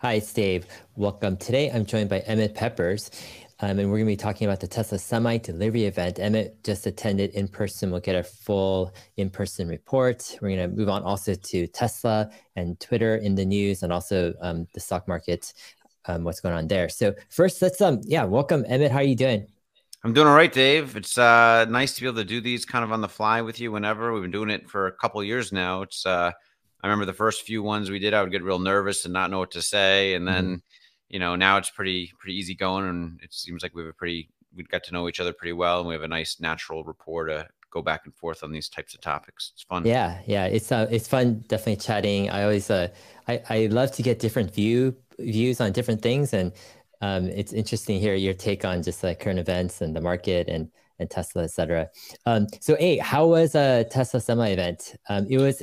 Hi, it's Dave. Welcome. Today I'm joined by Emmett Peppers, um, and we're going to be talking about the Tesla Semi Delivery event. Emmett just attended in person. We'll get a full in person report. We're going to move on also to Tesla and Twitter in the news and also um, the stock market, um, what's going on there. So, first, let's, um, yeah, welcome, Emmett. How are you doing? I'm doing all right, Dave. It's uh, nice to be able to do these kind of on the fly with you whenever. We've been doing it for a couple years now. It's, uh, I remember the first few ones we did, I would get real nervous and not know what to say. And then, mm-hmm. you know, now it's pretty, pretty easy going. And it seems like we have a pretty, we got to know each other pretty well. And we have a nice natural rapport to go back and forth on these types of topics. It's fun. Yeah. Yeah. It's, uh, it's fun. Definitely chatting. I always, uh, I, I love to get different view views on different things. And, um, it's interesting to hear your take on just like current events and the market and, and Tesla, et cetera. Um, so, hey, how was a Tesla semi event? Um, it was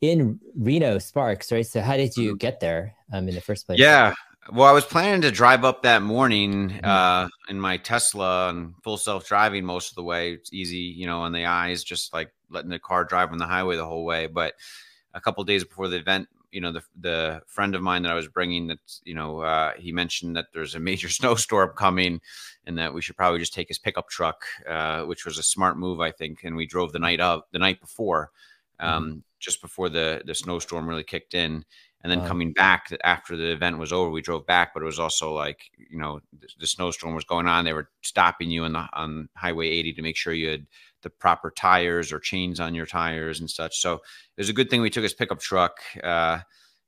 in Reno Sparks, right? So how did you mm-hmm. get there um, in the first place? Yeah. Well, I was planning to drive up that morning mm-hmm. uh, in my Tesla and full self driving most of the way. It's easy, you know, on the eyes, just like letting the car drive on the highway the whole way. But a couple days before the event, you know, the the friend of mine that I was bringing, that you know, uh, he mentioned that there's a major snowstorm coming, and that we should probably just take his pickup truck, uh, which was a smart move, I think. And we drove the night of the night before. Mm-hmm. Um, just before the the snowstorm really kicked in and then wow. coming back after the event was over we drove back but it was also like you know the, the, snowstorm was going on they were stopping you on the on highway 80 to make sure you had the proper tires or chains on your tires and such so it was a good thing we took his pickup truck uh,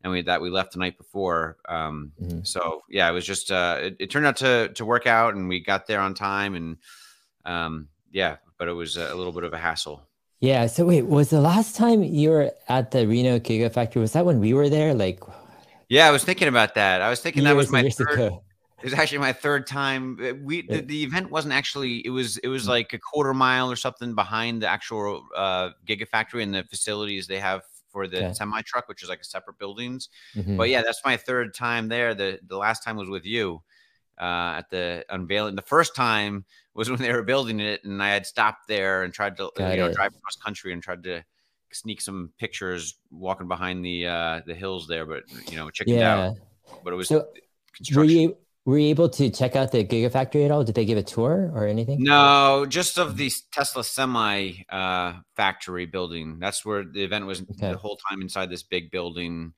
and we that we left the night before um, mm-hmm. so yeah it was just uh, it, it, turned out to to work out and we got there on time and um, yeah but it was a little bit of a hassle yeah. So wait, was the last time you were at the Reno Gigafactory? Was that when we were there? Like, yeah, I was thinking about that. I was thinking that was my third. Ago. It was actually my third time. Uh, we the, the, event wasn't actually. It was it was mm. like a quarter mile or something behind the actual uh, Gigafactory and the facilities they have for the okay. semi truck, which is like a separate buildings. Mm-hmm. But yeah, that's my third time there. The the last time was with you uh, at the unveiling. The first time was when they were building it, and I had stopped there and tried to Got you know it. drive across country and tried to sneak some pictures walking behind the uh, the hills there, but you know, checking yeah. out. But it was so were you were you able to check out the Gigafactory at all? Did they give a tour or anything? No, just of the Tesla semi uh, factory building. That's where the event was okay. the whole time inside this big building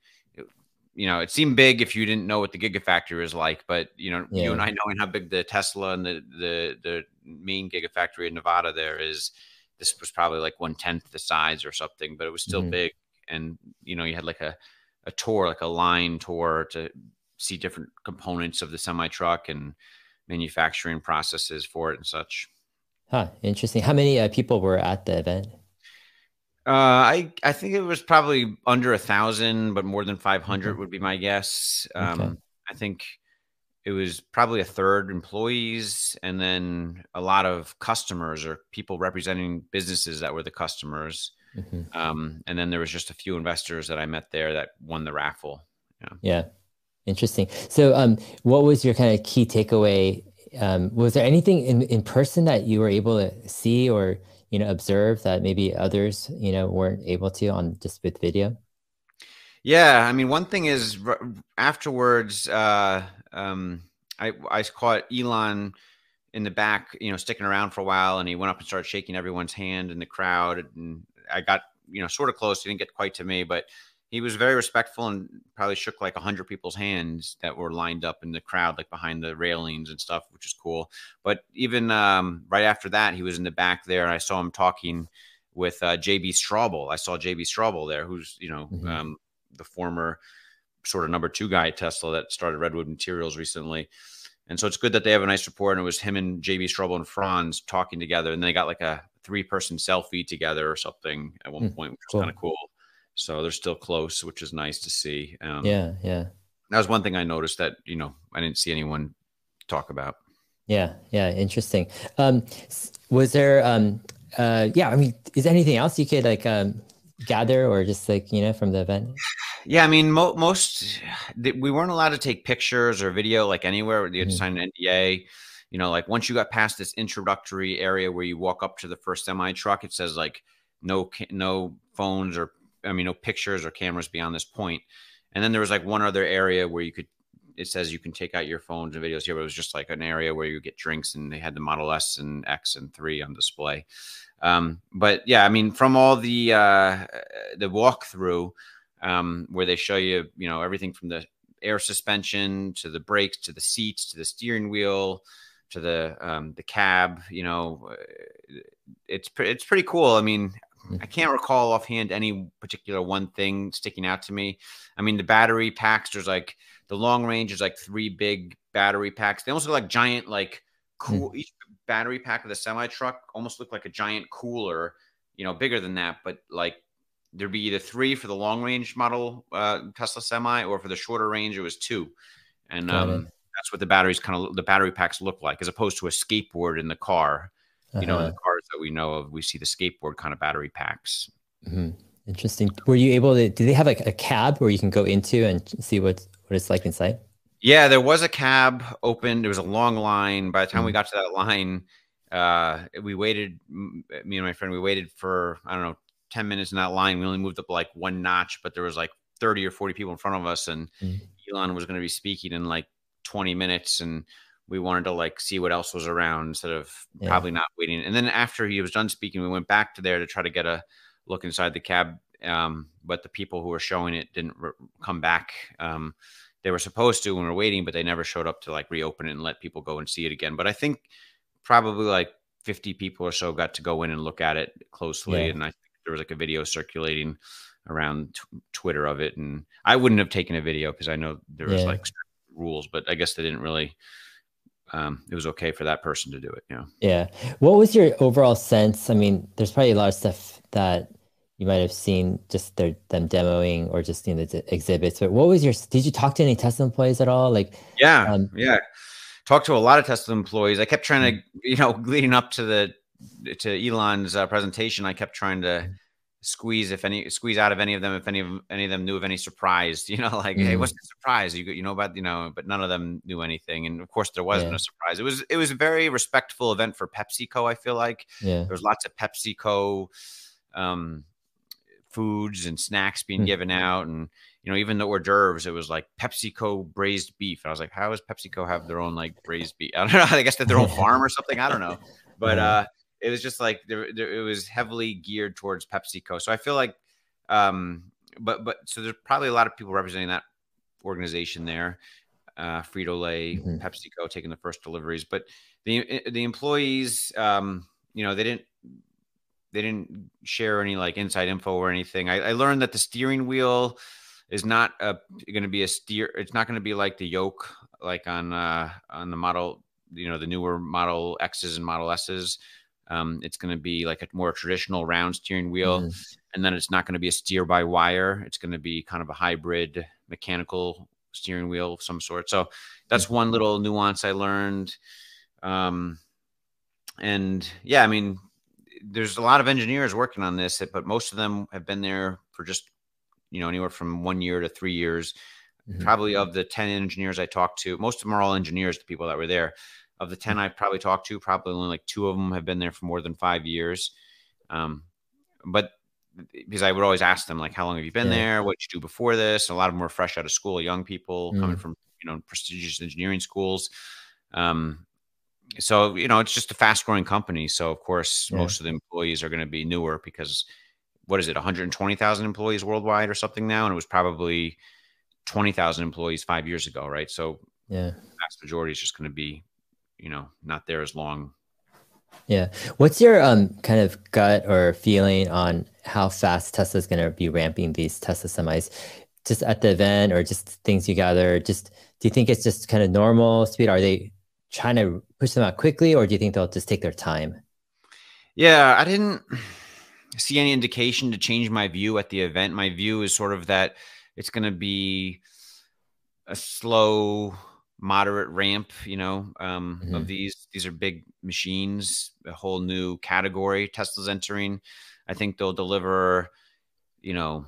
you know, it seemed big if you didn't know what the Gigafactory is like, but you know, yeah. you and I knowing how big the Tesla and the the the main Gigafactory in Nevada there is, this was probably like one tenth the size or something, but it was still mm-hmm. big. And you know, you had like a a tour, like a line tour to see different components of the semi truck and manufacturing processes for it and such. Huh, interesting. How many uh, people were at the event? Uh, I I think it was probably under a thousand, but more than five hundred would be my guess. Um, okay. I think it was probably a third employees, and then a lot of customers or people representing businesses that were the customers. Mm-hmm. Um, and then there was just a few investors that I met there that won the raffle. Yeah. Yeah. Interesting. So, um, what was your kind of key takeaway? Um, was there anything in, in person that you were able to see or you know observe that maybe others you know weren't able to on just with video? Yeah i mean one thing is afterwards uh um i i caught elon in the back you know sticking around for a while and he went up and started shaking everyone's hand in the crowd and i got you know sort of close. He didn't get quite to me but he was very respectful and probably shook like a hundred people's hands that were lined up in the crowd, like behind the railings and stuff, which is cool. But even um, right after that, he was in the back there, and I saw him talking with uh, JB Straubel. I saw JB Straubel there, who's you know mm-hmm. um, the former sort of number two guy at Tesla that started Redwood Materials recently. And so it's good that they have a nice rapport. And it was him and JB Straubel and Franz talking together. And they got like a three person selfie together or something at one mm, point, which was cool. kind of cool. So they're still close, which is nice to see. Um, yeah, yeah. That was one thing I noticed that you know I didn't see anyone talk about. Yeah, yeah, interesting. Um, was there? Um, uh, yeah, I mean, is anything else you could like um, gather or just like you know from the event? Yeah, I mean, mo- most we weren't allowed to take pictures or video like anywhere. You had to mm-hmm. sign an NDA. You know, like once you got past this introductory area where you walk up to the first semi truck, it says like no no phones or I mean, no pictures or cameras beyond this point. And then there was like one other area where you could it says you can take out your phones and videos here, but it was just like an area where you get drinks, and they had the Model S and X and three on display. Um, but yeah, I mean, from all the uh, the walkthrough um, where they show you, you know, everything from the air suspension to the brakes to the seats to the steering wheel to the um, the cab, you know, it's it's pretty cool. I mean, I mm-hmm. can't recall offhand any particular one thing sticking out to me. I mean, the battery packs, there's like the long range is like three big battery packs. They almost look like giant, like cool. Mm. Each battery pack of the semi truck almost look like a giant cooler, you know, bigger than that. But like there'd be either three for the long range model uh, Tesla semi, or for the shorter range, it was two. And um, that's what the batteries kind of the battery packs look like, as opposed to a skateboard in the car. You uh-huh. know, the cars that we know of, we see the skateboard kind of battery packs. Mm-hmm. Interesting. Were you able to? Do they have like a cab where you can go into and see what what it's like inside? Yeah, there was a cab open. There was a long line. By the time mm-hmm. we got to that line, uh, we waited. Me and my friend, we waited for I don't know, ten minutes in that line. We only moved up like one notch, but there was like thirty or forty people in front of us, and mm-hmm. Elon was going to be speaking in like twenty minutes, and we wanted to like see what else was around instead of yeah. probably not waiting. And then after he was done speaking, we went back to there to try to get a look inside the cab. Um, but the people who were showing it didn't re- come back. Um, they were supposed to when we were waiting, but they never showed up to like reopen it and let people go and see it again. But I think probably like 50 people or so got to go in and look at it closely. Yeah. And I think there was like a video circulating around t- Twitter of it. And I wouldn't have taken a video because I know there was yeah. like rules, but I guess they didn't really um, it was okay for that person to do it. Yeah. Yeah. What was your overall sense? I mean, there's probably a lot of stuff that you might have seen just their them demoing or just you know the exhibits. But what was your? Did you talk to any Tesla employees at all? Like, yeah, um, yeah, talked to a lot of Tesla employees. I kept trying to, mm. you know, leading up to the to Elon's uh, presentation, I kept trying to mm squeeze if any squeeze out of any of them if any of any of them knew of any surprise you know like mm. hey what's the surprise? You you know about you know but none of them knew anything and of course there wasn't yeah. a surprise. It was it was a very respectful event for PepsiCo I feel like. Yeah. There was lots of PepsiCo um foods and snacks being mm. given out and you know even the hors d'oeuvres it was like PepsiCo braised beef and I was like how does PepsiCo have their own like braised beef? I don't know I guess that their own farm or something I don't know. But uh it was just like there, there, it was heavily geared towards PepsiCo. So I feel like, um, but but so there's probably a lot of people representing that organization there. Uh, Frito Lay, mm-hmm. PepsiCo taking the first deliveries, but the the employees, um, you know, they didn't they didn't share any like inside info or anything. I, I learned that the steering wheel is not going to be a steer. It's not going to be like the yoke, like on uh, on the model, you know, the newer Model X's and Model S's. Um, it's going to be like a more traditional round steering wheel, mm. and then it's not going to be a steer by wire. It's going to be kind of a hybrid mechanical steering wheel of some sort. So that's mm. one little nuance I learned. Um, and yeah, I mean, there's a lot of engineers working on this, but most of them have been there for just you know anywhere from one year to three years. Mm-hmm. Probably of the ten engineers I talked to, most of them are all engineers. The people that were there of the 10 I've probably talked to, probably only like two of them have been there for more than five years. Um, but because I would always ask them, like, how long have you been yeah. there? What did you do before this? a lot of them were fresh out of school, young people mm. coming from, you know, prestigious engineering schools. Um, so, you know, it's just a fast growing company. So, of course, yeah. most of the employees are going to be newer because what is it, 120,000 employees worldwide or something now? And it was probably 20,000 employees five years ago, right? So, yeah, vast majority is just going to be you know not there as long. Yeah. What's your um kind of gut or feeling on how fast tesla's going to be ramping these tesla semis? Just at the event or just things you gather? Just do you think it's just kind of normal speed? Are they trying to push them out quickly or do you think they'll just take their time? Yeah i didn't see any indication to change my view at the event. My view is sort of that it's going to be a slow moderate ramp you know um, mm-hmm. of these. These are big machines a whole new category. Tesla's entering. I think they'll deliver you know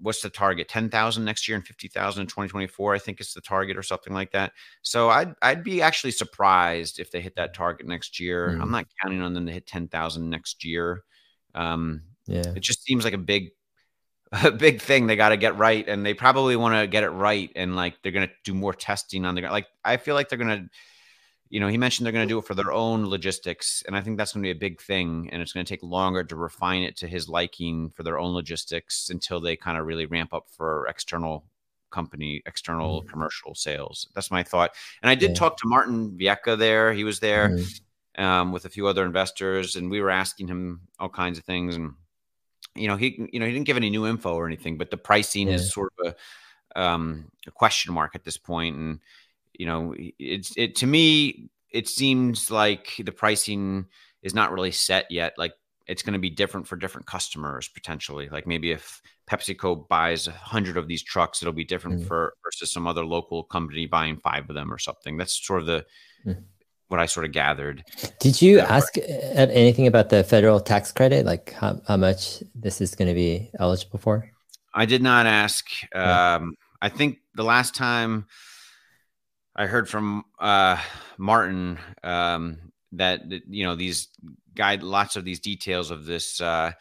what's the target? 10,000 next year and 50,000 in 2024 i think it's the target or something like that. So i'd i'd be actually surprised if they hit that target next year. Mm-hmm. i'm not counting on them to hit 10,000 next year. Um, yeah. it just seems like a big a big thing they got to get right, and they probably want to get it right, and like they're gonna do more testing on the like. I feel like they're gonna, you know, he mentioned they're gonna do it for their own logistics, and I think that's gonna be a big thing, and it's gonna take longer to refine it to his liking for their own logistics until they kind of really ramp up for external company external mm-hmm. commercial sales that's my thought and i did yeah. talk to martin viecha there he was there mm-hmm. um, with a few other investors and we were asking him all kinds of things and you know, he you know he didn't give any new info or anything, but the pricing yeah. is sort of a, um, a question mark at this point, and you know, it's it to me it seems like the pricing is not really set yet. Like it's going to be different for different customers potentially. Like maybe if PepsiCo buys a hundred of these trucks, it'll be different mm. for versus some other local company buying five of them or something. That's sort of the mm what I sort of gathered. Did you ask uh, anything about the federal tax credit, like how, how much this is going to be eligible for? I did not ask. Yeah. Um, I think the last time I heard from uh, Martin um, that you know these guide lots of these details of this uh,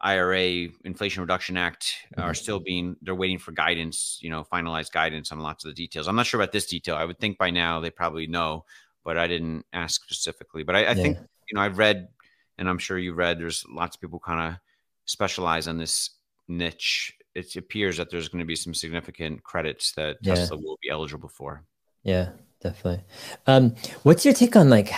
IRA Inflation Reduction Act mm-hmm. are still being they're waiting for guidance, you know, finalized guidance on lots of the details. I'm not sure about this detail. I would think by now they probably know but I didn't ask specifically. But I, I yeah. think you know I've read, and I'm sure you read. There's lots of people kind of specialize on this niche. It appears that there's going to be some significant credits that yeah. Tesla will be eligible for. Yeah, definitely. Um, what's your take on like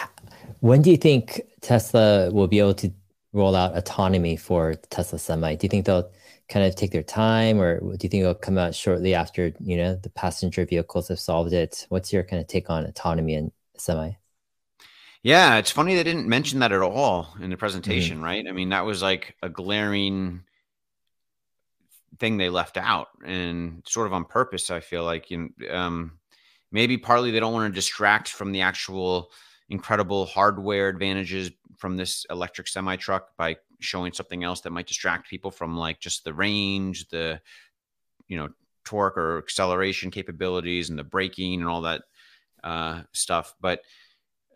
when do you think Tesla will be able to roll out autonomy for Tesla Semi? Do you think they'll kind of take their time, or do you think it'll come out shortly after you know the passenger vehicles have solved it? What's your kind of take on autonomy and semi. Yeah, it's funny they didn't mention that at all in the presentation, mm-hmm. right? I mean, that was like a glaring thing they left out and sort of on purpose, I feel like. You know, um, maybe partly they don't want to distract from the actual incredible hardware advantages from this electric semi truck by showing something else that might distract people from like just the range, the you know, torque or acceleration capabilities and the braking and all that uh, stuff. But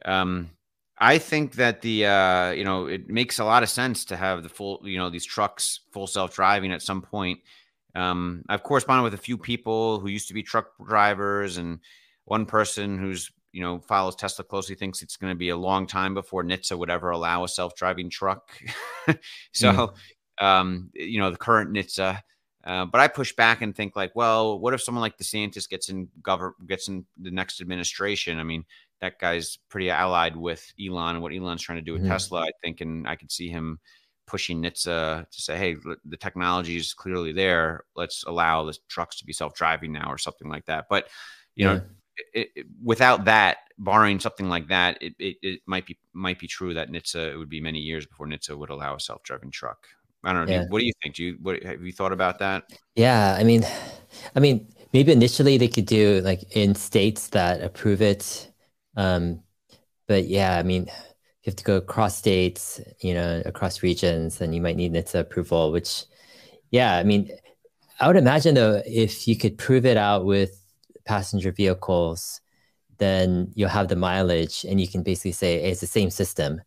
um, I think that the uh, you know it makes a lot of sense to have the full you know these trucks full self driving at some point. Um, I've corresponded with a few people who used to be truck drivers, and one person who's you know follows Tesla closely thinks it's going to be a long time before NHTSA would ever allow a self driving truck. so, mm. um, you know, the current NHTSA uh, but I push back and think like, well, what if someone like DeSantis gets in govern gets in the next administration? I mean, that guy's pretty allied with Elon and what Elon's trying to do with mm-hmm. Tesla. I think, and I could see him pushing NHTSA to say, hey, the technology is clearly there. Let's allow the trucks to be self driving now or something like that. But you yeah. know. It, it, without that, barring something like that, it, it, might be might be true that NHTSA it would be many years before NHTSA would allow a self driving truck. I don't know. Yeah. Do you, what do you think? Do you what have you thought about that? Yeah, I mean, I mean, maybe initially they could do like in states that approve it, um, but yeah, I mean, you have to go across states, you know, across regions, and you might need NHTSA approval. Which, yeah, I mean, I would imagine though, if you could prove it out with passenger vehicles, then you'll have the mileage, and you can basically say hey, it's the same system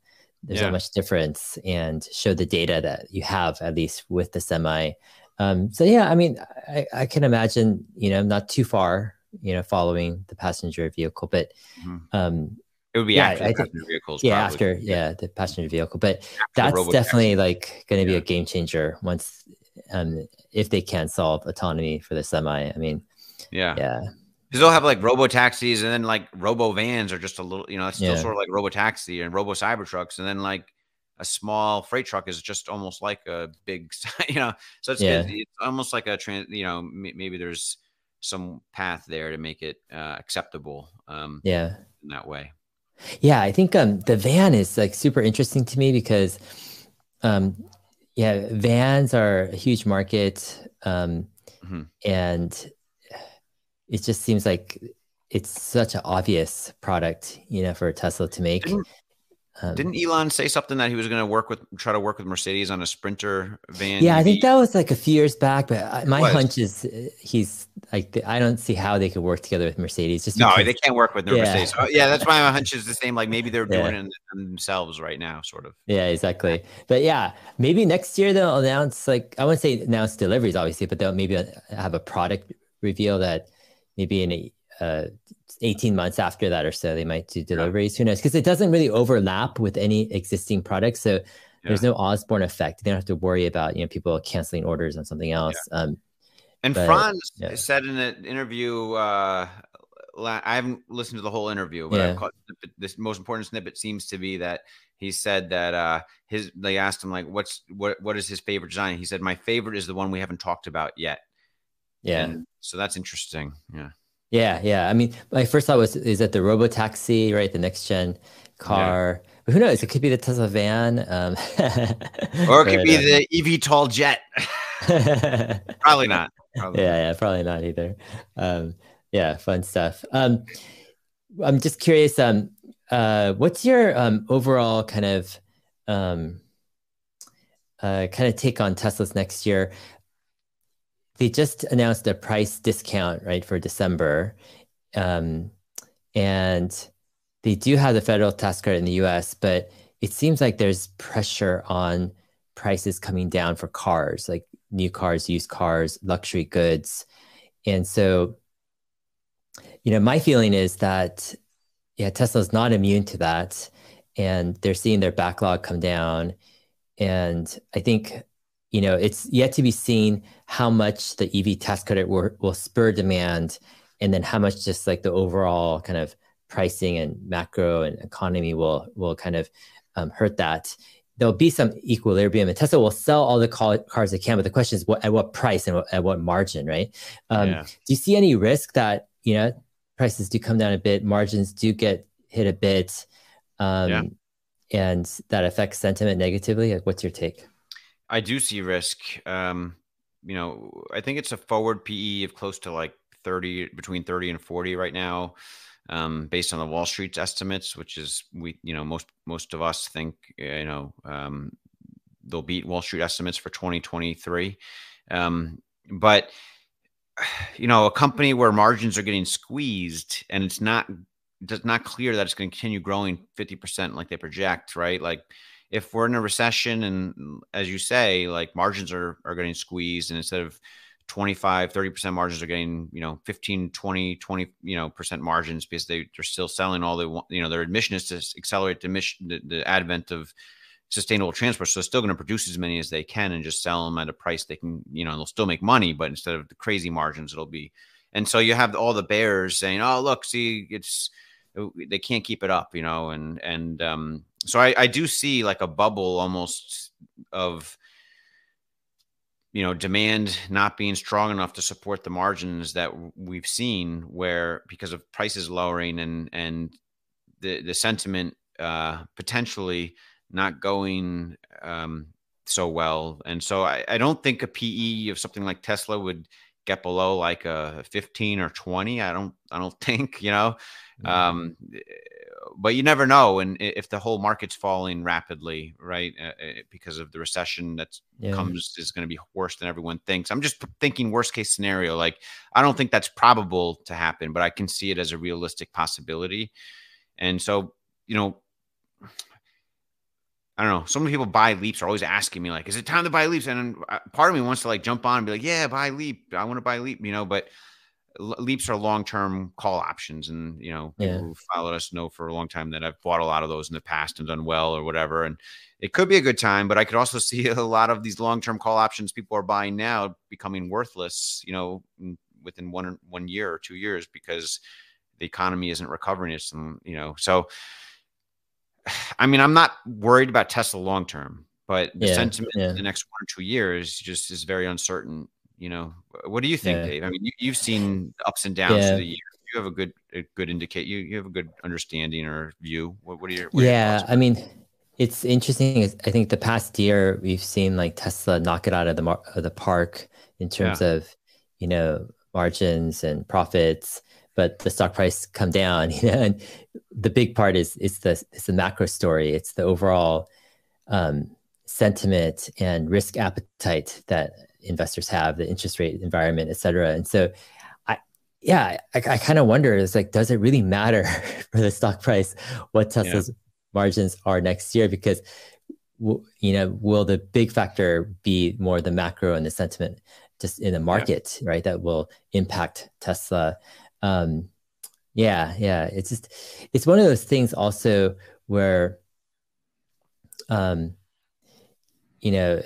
there's yeah. not much difference and show the data that you have at least with the semi um, so yeah i mean I, I, can imagine you know not too far you know following the passenger vehicle but mm-hmm. um, it would be yeah, after passenger vehicles yeah probably. after yeah the passenger vehicle but after that's definitely like going to be yeah. a game changer once um, if they can solve autonomy for the semi i mean yeah yeah because they'll have like robo taxis and then like robo vans are just a little, you know, it's still yeah. sort of like robo taxi and robo cyber trucks. And then like a small freight truck is just almost like a big, you know, so it's, yeah. it's almost like a trans, you know, maybe there's some path there to make it uh, acceptable. Um, yeah. In that way. Yeah. I think um, the van is like super interesting to me because, um, yeah, vans are a huge market. Um, mm-hmm. And, it just seems like it's such an obvious product, you know, for Tesla to make. Didn't, Um, Didn't Elon say something that he was going to work with, try to work with Mercedes on a Sprinter van? Yeah, EV? I think that was like a few years back. But my hunch is uh, he's like, I don't see how they could work together with Mercedes. Just no, because, they can't work with yeah. Mercedes. Oh, yeah, that's why my hunch is the same. Like maybe they're doing it themselves right now, sort of. Yeah, exactly. But yeah, maybe next year they'll announce like I wouldn't say announce deliveries, obviously, but they'll maybe have a product reveal that maybe in a uh, 18 months after that or so, they might do deliveries. Yeah. Who knows? Because it doesn't really overlap with any existing products. So yeah. there's no Osborne effect. They don't have to worry about, you know, people canceling orders on something else. Yeah. Um, and but, Franz said in an interview, uh, I haven't listened to the whole interview, but I've caught this most important snippet seems to be that he said that uh, his they asked him like what's what what is his favorite design? He said my favorite is the one we haven't talked about yet. Yeah. And so that's interesting. Yeah. Yeah, yeah. I mean, my first thought was is that the robo taxi, right? The next gen car. Yeah. But who knows? It could be the Tesla van. Um, or it could be the eVTOL jet. probably not. Probably. Yeah, yeah, probably not either. Um, yeah, fun stuff. Um, I'm just curious. Um, uh, what's your um, overall kind of um, uh, kind of take on Tesla's next year? They just announced a price discount right for December, um, and they do have the federal tax credit in the U.S., but it seems like there's pressure on prices coming down for cars, like new cars, used cars, luxury goods, and so you know my feeling is that yeah Tesla's not immune to that, and they're seeing their backlog come down, and I think you know, it's yet to be seen how much the EV tax credit will, will spur demand and then how much just like the overall kind of pricing and macro and economy will will kind of um, hurt that. There'll be some equilibrium, and Tesla will sell all the cars they can. But the question is, what at what price and at what margin, right? Um, yeah. Do you see any risk that you know prices do come down a bit, margins do get hit a bit, um, yeah. and that affects sentiment negatively? Like, What's your take? I do see risk. Um, you know, I think it's a forward PE of close to like 30, between 30 and 40 right now, um, based on the Wall Street's estimates, which is we, you know, most most of us think, you know, um, they'll beat Wall Street estimates for 2023. Um, but you know, a company where margins are getting squeezed and it's not it's not clear that it's going to continue growing 50% like they project, right? Like if we're in a recession and as you say like margins are are getting squeezed and instead of 25 30% margins are getting you know 15 20 20 you know percent margins because they, they're still selling all they want you know their admission is to accelerate the mission the, the advent of sustainable transport. So they're still going to produce as many as they can and just sell them at a price they can you know they'll still make money but instead of the crazy margins it'll be and so you have all the bears saying oh look see it's they can't keep it up you know and and um so I, I do see like a bubble almost of you know demand not being strong enough to support the margins that we've seen where because of prices lowering and and the the sentiment uh potentially not going um so well. And so I, I don't think a pe of something like tesla would get below like a 15 or 20 i don't i don't think you know mm-hmm. um but you never know. And if the whole market's falling rapidly, right, uh, uh because of the recession that yeah. comes is going to be worse than everyone thinks. I'm just thinking worst case scenario. Like I don't think that's probable to happen, but I can see it as a realistic possibility. And so, you know, I don't know. So many people buy leaps are always asking me like, "Is it time to buy leaps?" And uh, part of me wants to like jump on and be like, "Yeah, buy leap. I want to buy leap," you know, but leaps are long-term call options and you know people who followed us know for a long time that i've bought a lot of those in the past and done well or whatever and it could be a good time but i could also see a lot of these long-term call options people are buying now becoming worthless you know within one one year or two years because the economy isn't recovering it's you know so i mean i'm not worried about tesla long term but the yeah, sentiment yeah. in the next one or two years just is very uncertain you know, what do you think, yeah. Dave? I mean, you, have seen ups and downs yeah. of the year. You have a good, a good indicate. You you have a good understanding or view. What, what are your? What yeah, your I mean, it's interesting. I think the past year we've seen like Tesla knock it out of the mar- of the park in terms of you know margins and profits, but the stock price come down. You know, and the big part is it's the it's the macro story. It's the overall um, sentiment and risk appetite that investors have, the interest rate environment, et cetera. And so, I yeah, I, I kind of wonder, it's like, does it really matter for the stock price what Tesla's yeah. margins are next year? Because you know, will the big factor be more the macro and the sentiment just in the market, yeah. right? That will impact Tesla. Um, yeah, yeah. It's just it's one of those things also where um you know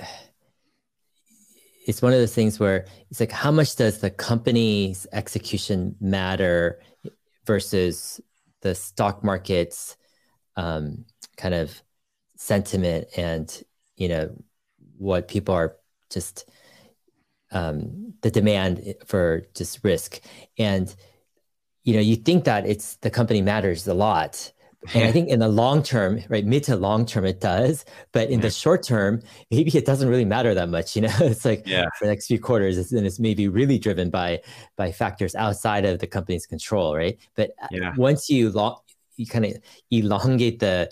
it's one of those things where it's like how much does the company's execution matter versus the stock market's um, kind of sentiment and you know what people are just um, the demand for just risk and you know you think that it's the company matters a lot and I think in the long term, right, mid to long term, it does. But in the short term, maybe it doesn't really matter that much. You know, it's like yeah. for the next few quarters, it's, and it's maybe really driven by by factors outside of the company's control, right? But uh, yeah. once you long, you kind of elongate the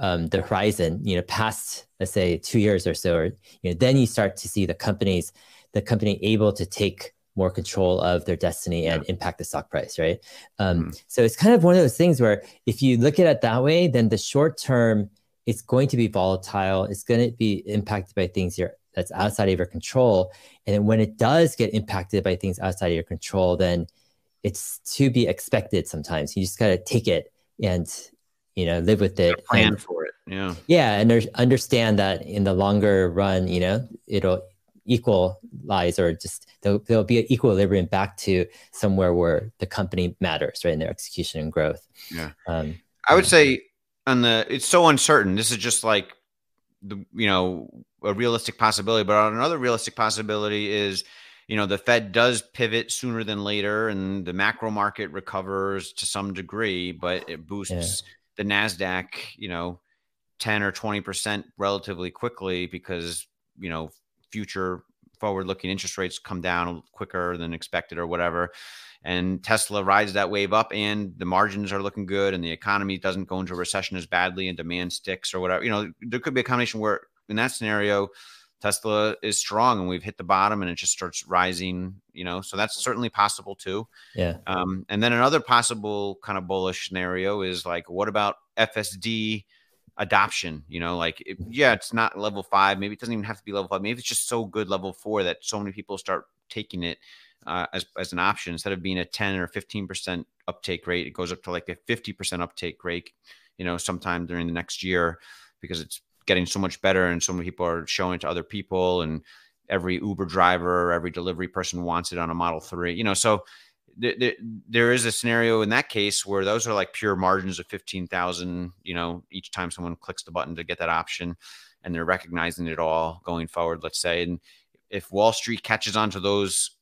um, the horizon, you know, past let's say two years or so, or you know, then you start to see the companies, the company able to take more control of their destiny and yeah. impact the stock price, right? Um, mm. So it's kind of one of those things where if you look at it that way, then the short term it's going to be volatile. It's going to be impacted by things that's outside of your control. And when it does get impacted by things outside of your control, then it's to be expected. Sometimes you just got to take it and you know live with it. Plan and, for it. Yeah. Yeah, and understand that in the longer run, you know, it'll equalize or just there'll, there'll be an equilibrium back to somewhere where the company matters, right, in their execution and growth. Yeah. Um, I would say on the it's so uncertain. This is just like the you know a realistic possibility, but on another realistic possibility is you know the Fed does pivot sooner than later, and the macro market recovers to some degree, but it boosts yeah. the Nasdaq, you know, ten or twenty percent relatively quickly because you know future forward looking interest rates come down quicker than expected or whatever. And tesla rides that wave up and the margins are looking good and the economy doesn't go into a recession as badly and demand sticks or whatever. You know there could be a combination where in that scenario tesla is strong and we've hit the bottom and it just starts rising you know so that's certainly possible too. Yeah. Um, and then another possible kind of bullish scenario is like what about fsd adoption you know like it, yeah it's not level five maybe it doesn't even have to be level five maybe it's just so good level four that so many people start taking it uh, as, as an option. Instead of being a 10 or 15% uptake rate it goes up to like a 50% uptake rate you know sometime during the next year because it's getting so much better and so many people are showing it to other people and every uber driver every delivery person wants it on a model 3 you know so there, there is a scenario in that case where those are like pure margins of 15,000, you know, each time someone clicks the button to get that option and they're recognizing it all going forward, let's say. And if Wall Street catches on to those,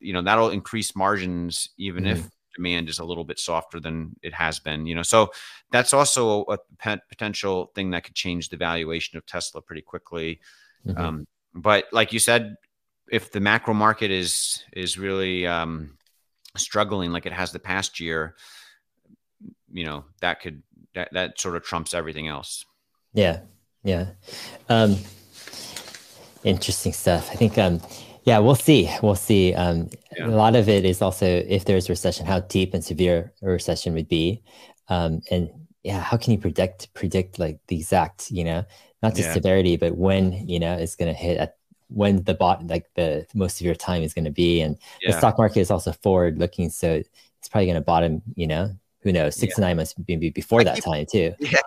you know, that'll increase margins even mm-hmm. if demand is a little bit softer than it has been, you know. So that's also a, potential thing that could change the valuation of Tesla pretty quickly. Mm-hmm. Um, but like you said, if the macro market is is really um, struggling like it has the past year, you know, that could that that sort of trumps everything else. Yeah. Yeah. Um interesting stuff. I think um yeah, we'll see. We'll see. Um, yeah. A lot of it is also if there's recession, how deep and severe a recession would be, um, and yeah, how can you predict predict like the exact, you know, not just yeah. severity, but when you know it's going to hit at when the bot like the most of your time is going to be and yeah. the stock market is also forward looking so it's probably going to bottom you know who knows six yeah. to nine months maybe before I that keep, time too yeah.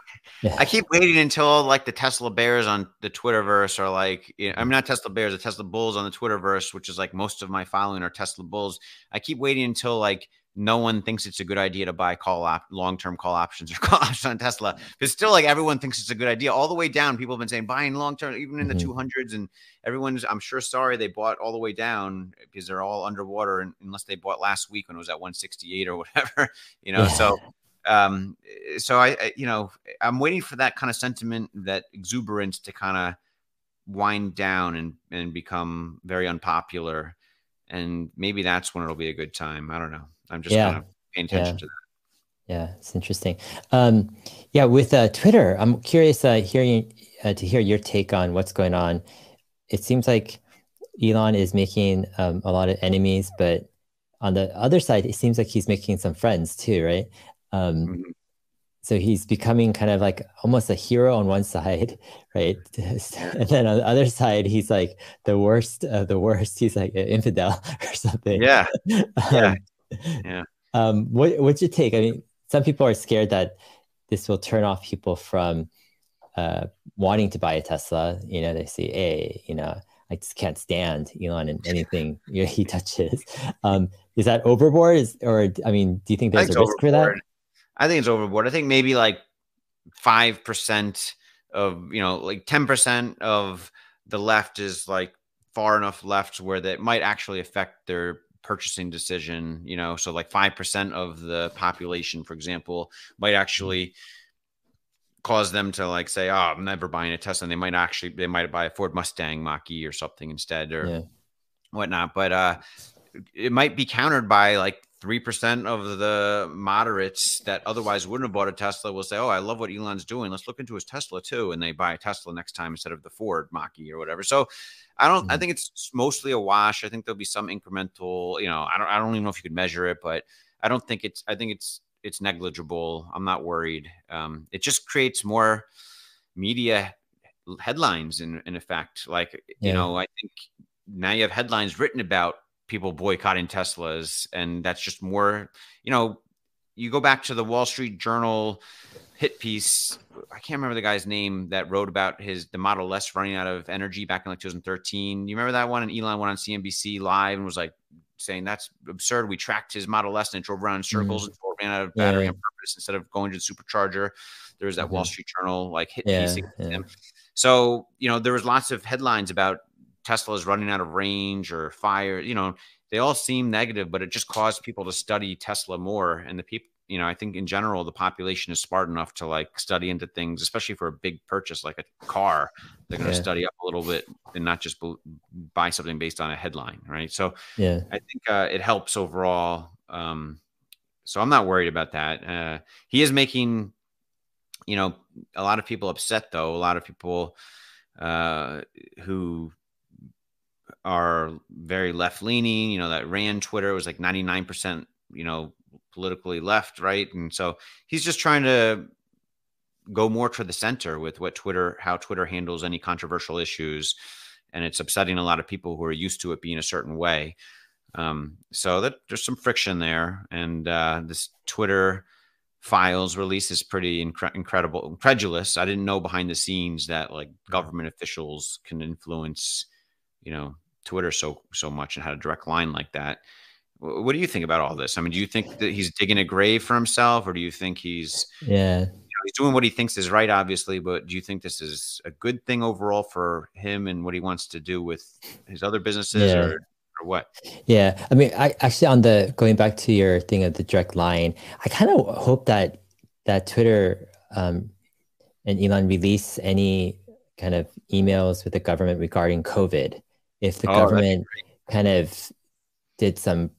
yeah. i keep waiting until like the tesla bears on the twitterverse are like you know, i'm not tesla bears the tesla bulls on the twitterverse which is like most of my following are tesla bulls i keep waiting until like no one thinks it's a good idea to buy call op long-term call options or call options on Tesla. But still, like everyone thinks it's a good idea. All the way down, people have been saying buying long-term, even in the mm-hmm. 200s, and everyone's I'm sure sorry they bought all the way down because they're all underwater unless they bought last week when it was at 168 or whatever, you know. Yeah. So um so I, I you know i'm waiting for that kind of sentiment that exuberance to kind of wind down and and become very unpopular and maybe that's when it'll be a good time i don't know I'm just yeah. kind of paying attention yeah. to that. Yeah, it's interesting. Um, yeah, with uh, Twitter, I'm curious uh, hearing uh, to hear your take on what's going on. It seems like Elon is making um, a lot of enemies, but on the other side, it seems like he's making some friends too, right? Um, mm-hmm. So he's becoming kind of like almost a hero on one side, right? And then on the other side, he's like the worst of the worst. He's like an infidel or something. Yeah. yeah. Yeah. Um, what what's your take? I mean, some people are scared that this will turn off people from uh, wanting to buy a Tesla. You know, they say, "Hey, you know, I just can't stand Elon and anything you know, he touches." Um, is that overboard? Is or I mean, do you think there's a risk overboard. for that? I think it's overboard. I think maybe like five percent of you know, like ten percent of the left is like far enough left where that might actually affect their purchasing decision you know so like 5% of the population for example might actually cause them to like say oh i'm never buying a tesla and they might actually they might buy a ford mustang mach-e or something instead or yeah. whatnot but uh it might be countered by like 3% of the moderates that otherwise wouldn't have bought a Tesla will say, Oh, I love what Elon's doing. Let's look into his Tesla too. And they buy a Tesla next time instead of the Ford Mach E or whatever. So I don't, mm-hmm. I think it's mostly a wash. I think there'll be some incremental, you know, I don't, I don't even know if you could measure it, but I don't think it's, I think it's, it's negligible. I'm not worried. Um, it just creates more media headlines in, in effect. Like, yeah. you know, I think now you have headlines written about people boycotting Teslas. And that's just more, you know, you go back to the Wall Street Journal hit piece. I can't remember the guy's name that wrote about his the Model S running out of energy back in like 2013. You remember that one? And Elon went on CNBC live and was like saying that's absurd. We tracked his Model S and it drove around in circles mm-hmm. it ran out of battery yeah. on purpose instead of going to the supercharger. There was that mm-hmm. Wall Street Journal like hit yeah, piece. Yeah. So you know there was lots of headlines about Tesla is running out of range or fire. You know, they all seem negative, but it just caused people to study Tesla more. And the people, you know, I think in general, the population is smart enough to like study into things, especially for a big purchase like a car. They're going to yeah. study up a little bit and not just buy something based on a headline, right? So, yeah, I think uh, it helps overall. Um, so I'm not worried about that. Uh, he is making, you know, a lot of people upset though. A lot of people uh, who are very left leaning. You know, that ran Twitter was like 99%, you know, politically left, right? And so he's just trying to go more to the center with what Twitter, how Twitter handles any controversial issues. And it's upsetting a lot of people who are used to it being a certain way. Um, so that there's some friction there. And uh, this Twitter files release is pretty incre- incredible, incredulous. I didn't know behind the scenes that like government officials can influence, you know, Twitter so so much and had a direct line like that. What do you think about all this? I mean, do you think that he's digging a grave for himself, or do you think he's yeah you know, he's doing what he thinks is right, obviously? But do you think this is a good thing overall for him and what he wants to do with his other businesses, yeah. or, or what? Yeah, I mean, I actually on the going back to your thing of the direct line, I kind of hope that that Twitter um, and Elon release any kind of emails with the government regarding COVID if the oh, government kind of did some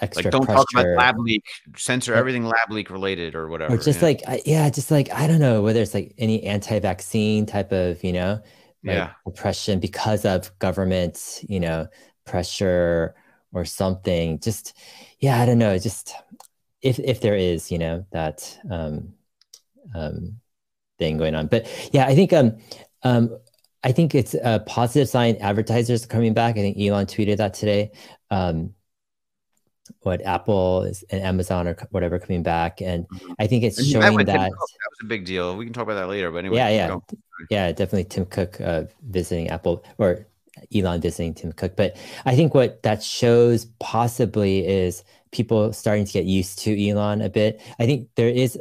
extra like don't pressure, talk about lab leak censor everything lab leak related or whatever or just yeah. like yeah just like i don't know whether it's like any anti-vaccine type of you know like yeah. oppression because of government you know pressure or something. Just yeah i don't know. Just if if there is you know that um um thing going on. But yeah i think um um I think it's a positive sign. Advertisers are coming back. I think Elon tweeted that today. Um, what Apple and Amazon or whatever coming back, and mm-hmm. I think it's showing that that was a big deal. We can talk about that later, but anyway, yeah, yeah, yeah, definitely Tim Cook uh, visiting Apple or Elon visiting Tim Cook. But I think what that shows possibly is people starting to get used to Elon a bit. I think there is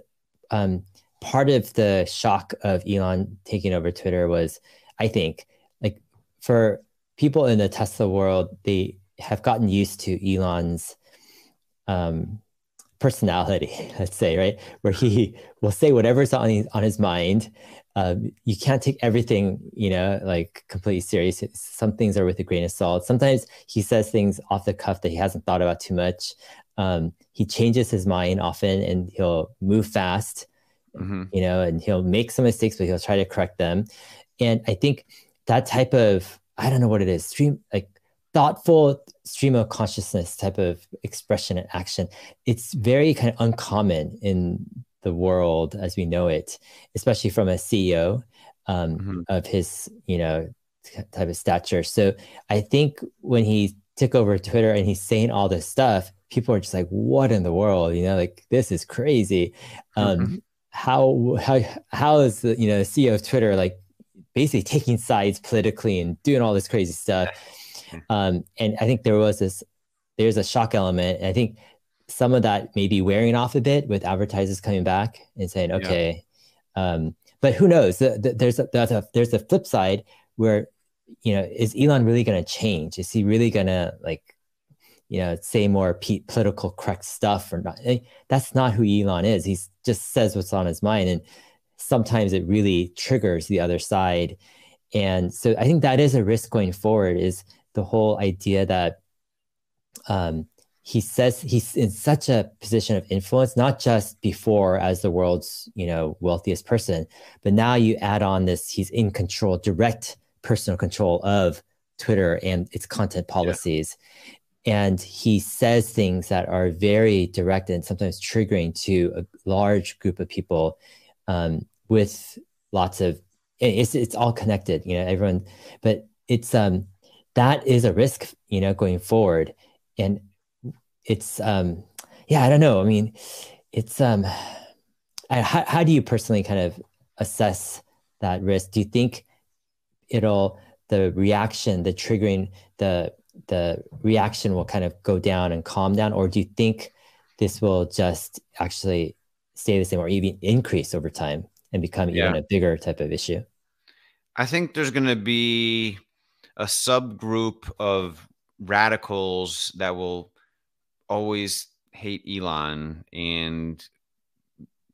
um, part of the shock of Elon taking over Twitter was I think like for people in the Tesla world, they have gotten used to Elon's um, personality, let's say, right, where he will say whatever's on his, on his mind. Um, you can't take everything, you know, like completely serious. Some things are with a grain of salt. Sometimes he says things off the cuff that he hasn't thought about too much. Um, he changes his mind often, and he'll move fast, mm-hmm. you know, and he'll make some mistakes, but he'll try to correct them. And I think that type of I don't know what it is, stream like thoughtful stream of consciousness type of expression and action. It's very kind of uncommon in the world as we know it, especially from a CEO um, mm-hmm. of his, you know, type of stature. So I think when he took over Twitter and he's saying all this stuff, people are just like, "What in the world?" You know, like this is crazy. Um, mm-hmm. How how how is the you know the CEO of Twitter like basically taking sides politically and doing all this crazy stuff? Um, and I think there was this, there's a shock element. And I think some of that may be wearing off a bit with advertisers coming back and saying, okay, yeah. um, but who knows? The, the, there's a, there's a there's a flip side where, you know, is Elon really going to change? Is he really going to like, you know, say more p- political correct stuff or not? That's not who Elon is. He just says what's on his mind, and sometimes it really triggers the other side. And so I think that is a risk going forward. Is the whole idea that um, he says he's in such a position of influence, not just before as the world's you know wealthiest person, but now you add on this he's in control, direct personal control of Twitter and its content policies. Yeah. And he says things that are very direct and sometimes triggering to a large group of people um, with lots of it's it's all connected, you know, everyone. But it's um that is a risk, you know, going forward. And it's, um, yeah, I don't know. I mean, it's, um, I, how, how do you personally kind of assess that risk? Do you think it'll, the reaction, the triggering, the, the reaction will kind of go down and calm down? Or do you think this will just actually stay the same or even increase over time and become yeah. even a bigger type of issue? I think there's going to be a subgroup of radicals that will always hate Elon and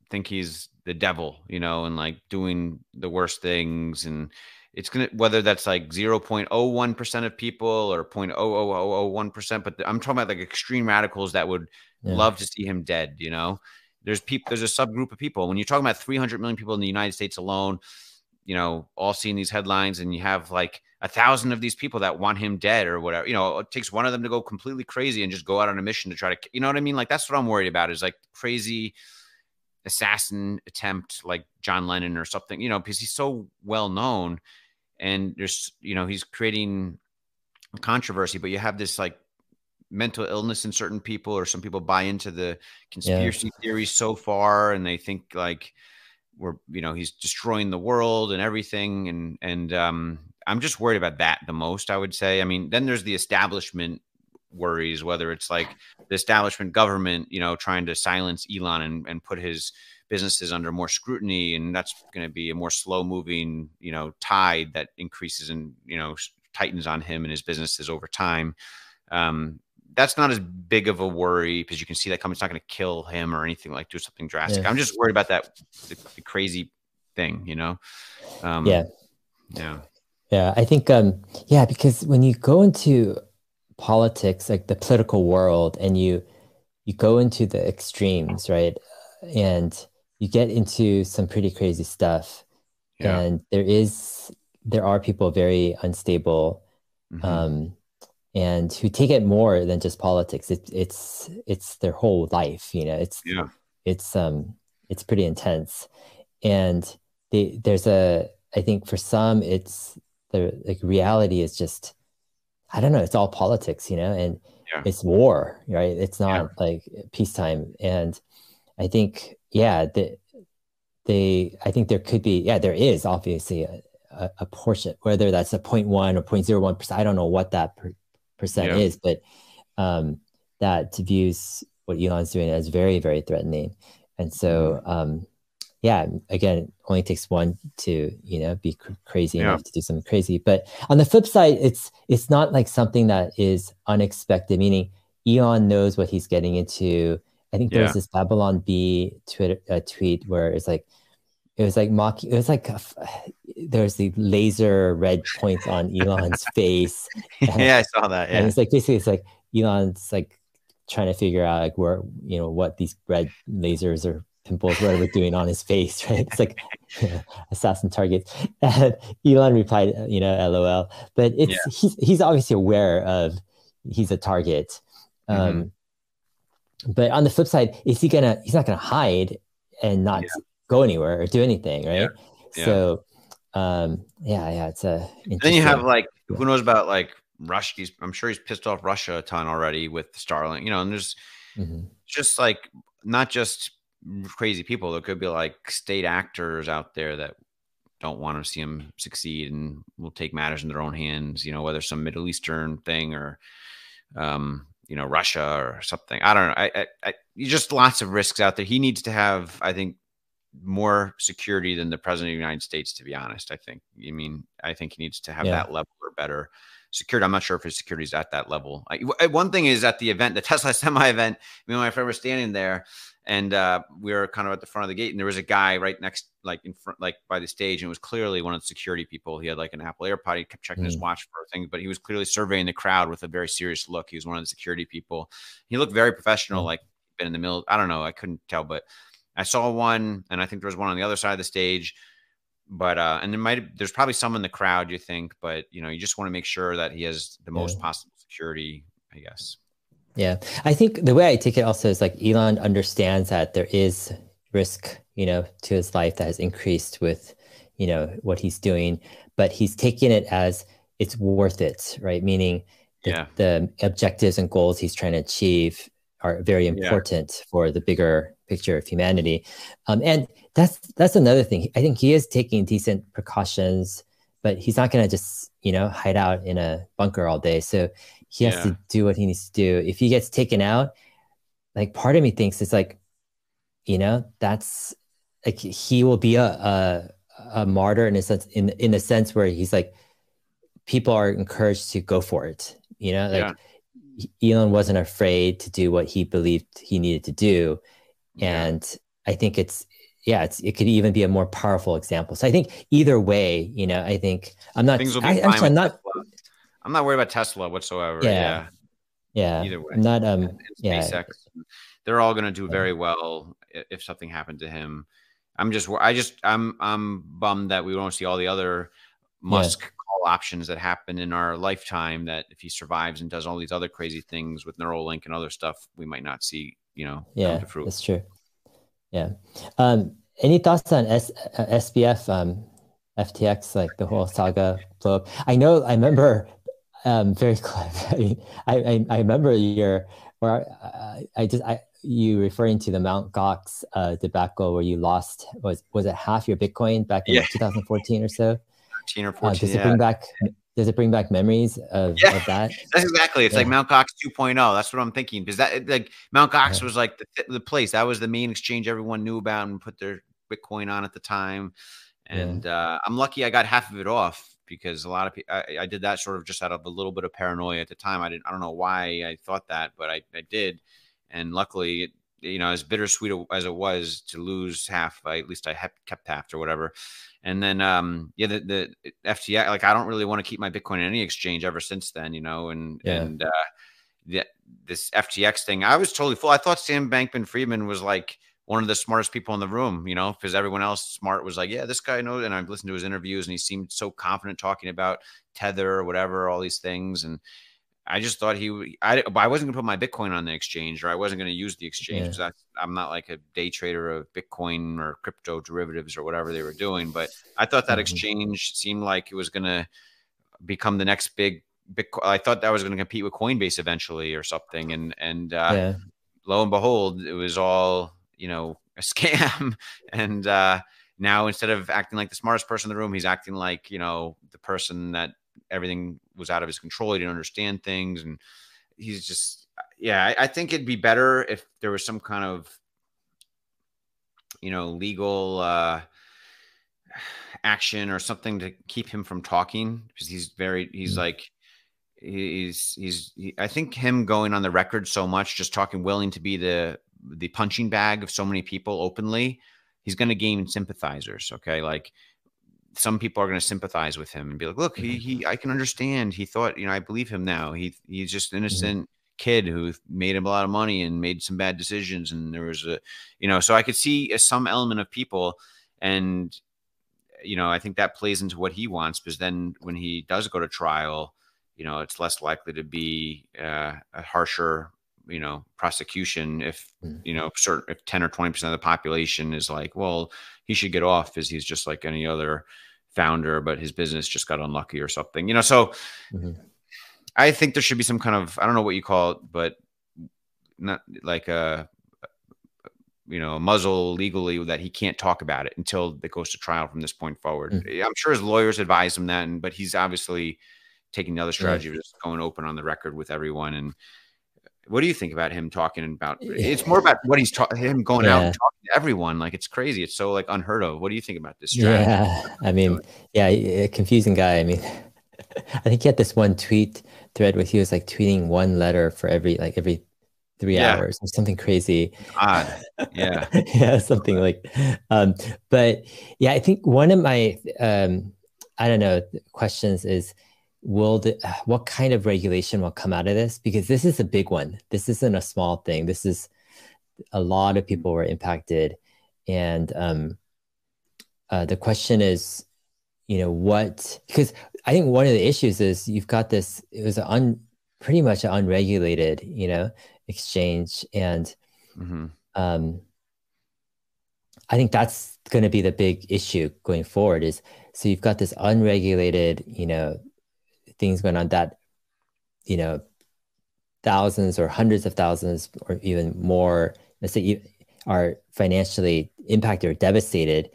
think he's the devil, you know, and like doing the worst things. And it's going to, whether that's like 0.01% of people or 0.00001%, but I'm talking about like extreme radicals that would yeah. love to see him dead, you know? There's people, there's a subgroup of people. When you're talking about 300 million people in the United States alone, you know, all seeing these headlines and you have like a thousand of these people that want him dead or whatever. You know, it takes one of them to go completely crazy and just go out on a mission to try to, you know what I mean? Like that's what I'm worried about is like crazy assassin attempt like John Lennon or something, you know, because he's so well known and there's, you know, he's creating controversy, but you have this like mental illness in certain people or some people buy into the conspiracy yeah. theories so far and they think like we're you know he's destroying the world and everything and and um I'm just worried about that the most, I would say. I mean, then there's the establishment worries, whether it's like the establishment government, you know, trying to silence Elon and, and put his businesses under more scrutiny. And that's going to be a more slow moving, you know, tide that increases and, you know, tightens on him and his businesses over time. Um, that's not as big of a worry because you can see that coming. It's not going to kill him or anything like do something drastic. Yeah. I'm just worried about that the, the crazy thing, you know? Um, yeah. Yeah. Yeah, I think um yeah, because when you go into politics, like the political world, and you you go into the extremes, right? And you get into some pretty crazy stuff. Yeah. And there is there are people very unstable mm-hmm. um and who take it more than just politics. It, it's it's their whole life, you know. It's yeah. it's um it's pretty intense. And they, there's a I think for some it's the like reality is just I don't know, it's all politics, you know, and yeah. it's war, right? It's not yeah. like peacetime. And I think, yeah, the, they, I think there could be, yeah, there is obviously a, a, a portion, whether that's a 0.1 or 0.01 percent. I don't know what that per, percent yeah. is, but um, that views what Elon's doing as very, very threatening. And so, mm-hmm. um, yeah, again, only takes one to you know be cr- crazy yeah. enough to do something crazy. But on the flip side, it's it's not like something that is unexpected. Meaning, Elon knows what he's getting into. I think there yeah. was this Babylon Bee Twitter uh, tweet where it's like it was like mocking. It was like there's the laser red points on Elon's face. And, yeah, I saw that. Yeah, and it's like basically it's like Elon's like trying to figure out like where you know what these red lasers or pimples whatever doing on his face, right? It's like assassin targets. And Elon replied, you know, LOL. But it's yeah. he's he's obviously aware of he's a target. Mm-hmm. Um, but on the flip side, is he gonna? He's not gonna hide and not yeah. Go anywhere or do anything, right? Yeah. So, um, yeah, yeah, it's a. Then you have like who knows about like Russia? I'm sure he's pissed off Russia a ton already with Starlink, you know. And there's mm-hmm. just like not just crazy people. There could be like state actors out there that don't want to see him succeed and will take matters in their own hands. You know, whether some Middle Eastern thing or, um, you know, Russia or something. I don't know. I, I, I just lots of risks out there. He needs to have, I think, more security than the president of the United States. To be honest, I think. I mean, I think he needs to have yeah. that level or better security. I'm not sure if his security is at that level. I, one thing is at the event, the Tesla semi event. Me and my friend were standing there, and uh, we were kind of at the front of the gate, and there was a guy right next, like in front, like by the stage, and it was clearly one of the security people. He had like an Apple AirPod. He kept checking mm. his watch for things, but he was clearly surveying the crowd with a very serious look. He was one of the security people. He looked very professional, mm. like been in the middle. I don't know, I couldn't tell, but I saw one, and I think there was one on the other side of the stage. But uh, and there might there's probably some in the crowd, you think, but you know, you just want to make sure that he has the most yeah. possible security, I guess. Yeah. I think the way I take it also is like Elon understands that there is risk, you know, to his life that has increased with, you know, what he's doing, but he's taking it as it's worth it, right? Meaning the, yeah. the objectives and goals he's trying to achieve are very important yeah. for the bigger picture of humanity. Um, and that's that's another thing. I think he is taking decent precautions, but he's not going to just you know hide out in a bunker all day. So he has yeah. to do what he needs to do. If he gets taken out, like part of me thinks it's like, you know, that's like he will be a a, a martyr in a sense in in a sense where he's like people are encouraged to go for it. You know, like yeah. Elon wasn't afraid to do what he believed he needed to do. And yeah. I think it's yeah, it's it could even be a more powerful example. So I think either way, you know, I think I'm not Things will I, actually I'm not I'm not worried about Tesla whatsoever. Yeah. Yeah. yeah. Either way. I'm not um and, yeah. SpaceX, they're all going to do very well if something happened to him. I'm just I just I'm I'm bummed that we won't see all the other Musk yeah. call options that happen in our lifetime that if he survives and does all these other crazy things with Neuralink and other stuff, we might not see, you know, yeah, that's true. Yeah. Um, any thoughts on S- uh, SBF, um, FTX, like the whole saga blow up? I know, I remember um, very clever. I mean, I, I, I remember your, or I, I just, I, you referring to the Mount Gox uh, debacle where you lost was was it half your Bitcoin back in yeah. 2014 or so? 13 or 14. Uh, does it bring back does it bring back memories of, yeah, of that? That's exactly. It's yeah. like Mount Gox 2.0. That's what I'm thinking because that like Mount Gox was like the, the place that was the main exchange everyone knew about and put their Bitcoin on at the time. And uh, I'm lucky I got half of it off because a lot of people I, I, did that sort of just out of a little bit of paranoia at the time. I didn't I don't know why I thought that, but I, I did. And luckily, it, you know, as bittersweet as it was to lose half, I, at least I kept half or whatever. And then, um, yeah, the, the FTX, like I don't really want to keep my Bitcoin in any exchange ever since then, you know, and, yeah. and, uh, the, this FTX thing, I was totally full. I thought Sam Bankman Friedman was like, one of the smartest people in the room, you know, because everyone else smart was like, yeah, this guy knows. And I've listened to his interviews and he seemed so confident talking about Tether or whatever, all these things. And I just thought he, I, I wasn't gonna put my Bitcoin on the exchange or I wasn't gonna use the exchange because yeah. I'm not like a day trader of Bitcoin or crypto derivatives or whatever they were doing. But I thought that mm-hmm. exchange seemed like it was gonna become the next big Bitcoin. I thought that was gonna compete with Coinbase eventually or something. And and uh, yeah. lo and behold, it was all you know a scam and uh now instead of acting like the smartest person in the room he's acting like you know the person that everything was out of his control he didn't understand things and he's just yeah I, I think it'd be better if there was some kind of you know legal uh action or something to keep him from talking because he's very he's mm-hmm. like he's he's he, i think him going on the record so much just talking willing to be the the punching bag of so many people openly, he's going to gain sympathizers. Okay, like some people are going to sympathize with him and be like, "Look, he he, mm-hmm. I can understand. He thought, you know, I believe him now. He he's just mm-hmm. innocent." Mm-hmm. kid who made him a lot of money and made some bad decisions and there was a you know so i could see some element of people and you know i think that plays into what he wants because then when he does go to trial you know it's less likely to be uh, a harsher you know prosecution if mm. you know certain if 10 or 20 percent of the population is like well he should get off because he's just like any other founder but his business just got unlucky or something you know so mm-hmm. i think there should be some kind of i don't know what you call it but not like a you know a muzzle legally that he can't talk about it until it goes to trial from this point forward mm-hmm. i'm sure his lawyers advise him that but he's obviously taking the other strategy of just going open on the record with everyone and what do you think about him talking about? It's more about what he's talking, him going yeah. out and talking to everyone. Like it's crazy. It's so like unheard of. What do you think about this? Strategy? Yeah, I mean, yeah, confusing guy. I mean, I think he had this one tweet thread where he was like tweeting one letter for every like every three yeah. hours or something crazy. Odd. Yeah. yeah, something like. Um, but yeah, I think one of my um, I don't know questions is will the, what kind of regulation will come out of this? Because this is a big one. This isn't a small thing. This is a lot of people were impacted. And um, uh, the question is you know what because i think one of the issues is you've got this it was an un, pretty much an unregulated you know exchange. And mm-hmm. um, i think that's going to be the big issue going forward is so you've got this unregulated you know things going on that you know thousands or hundreds of thousands or even more let's say are financially impacted or devastated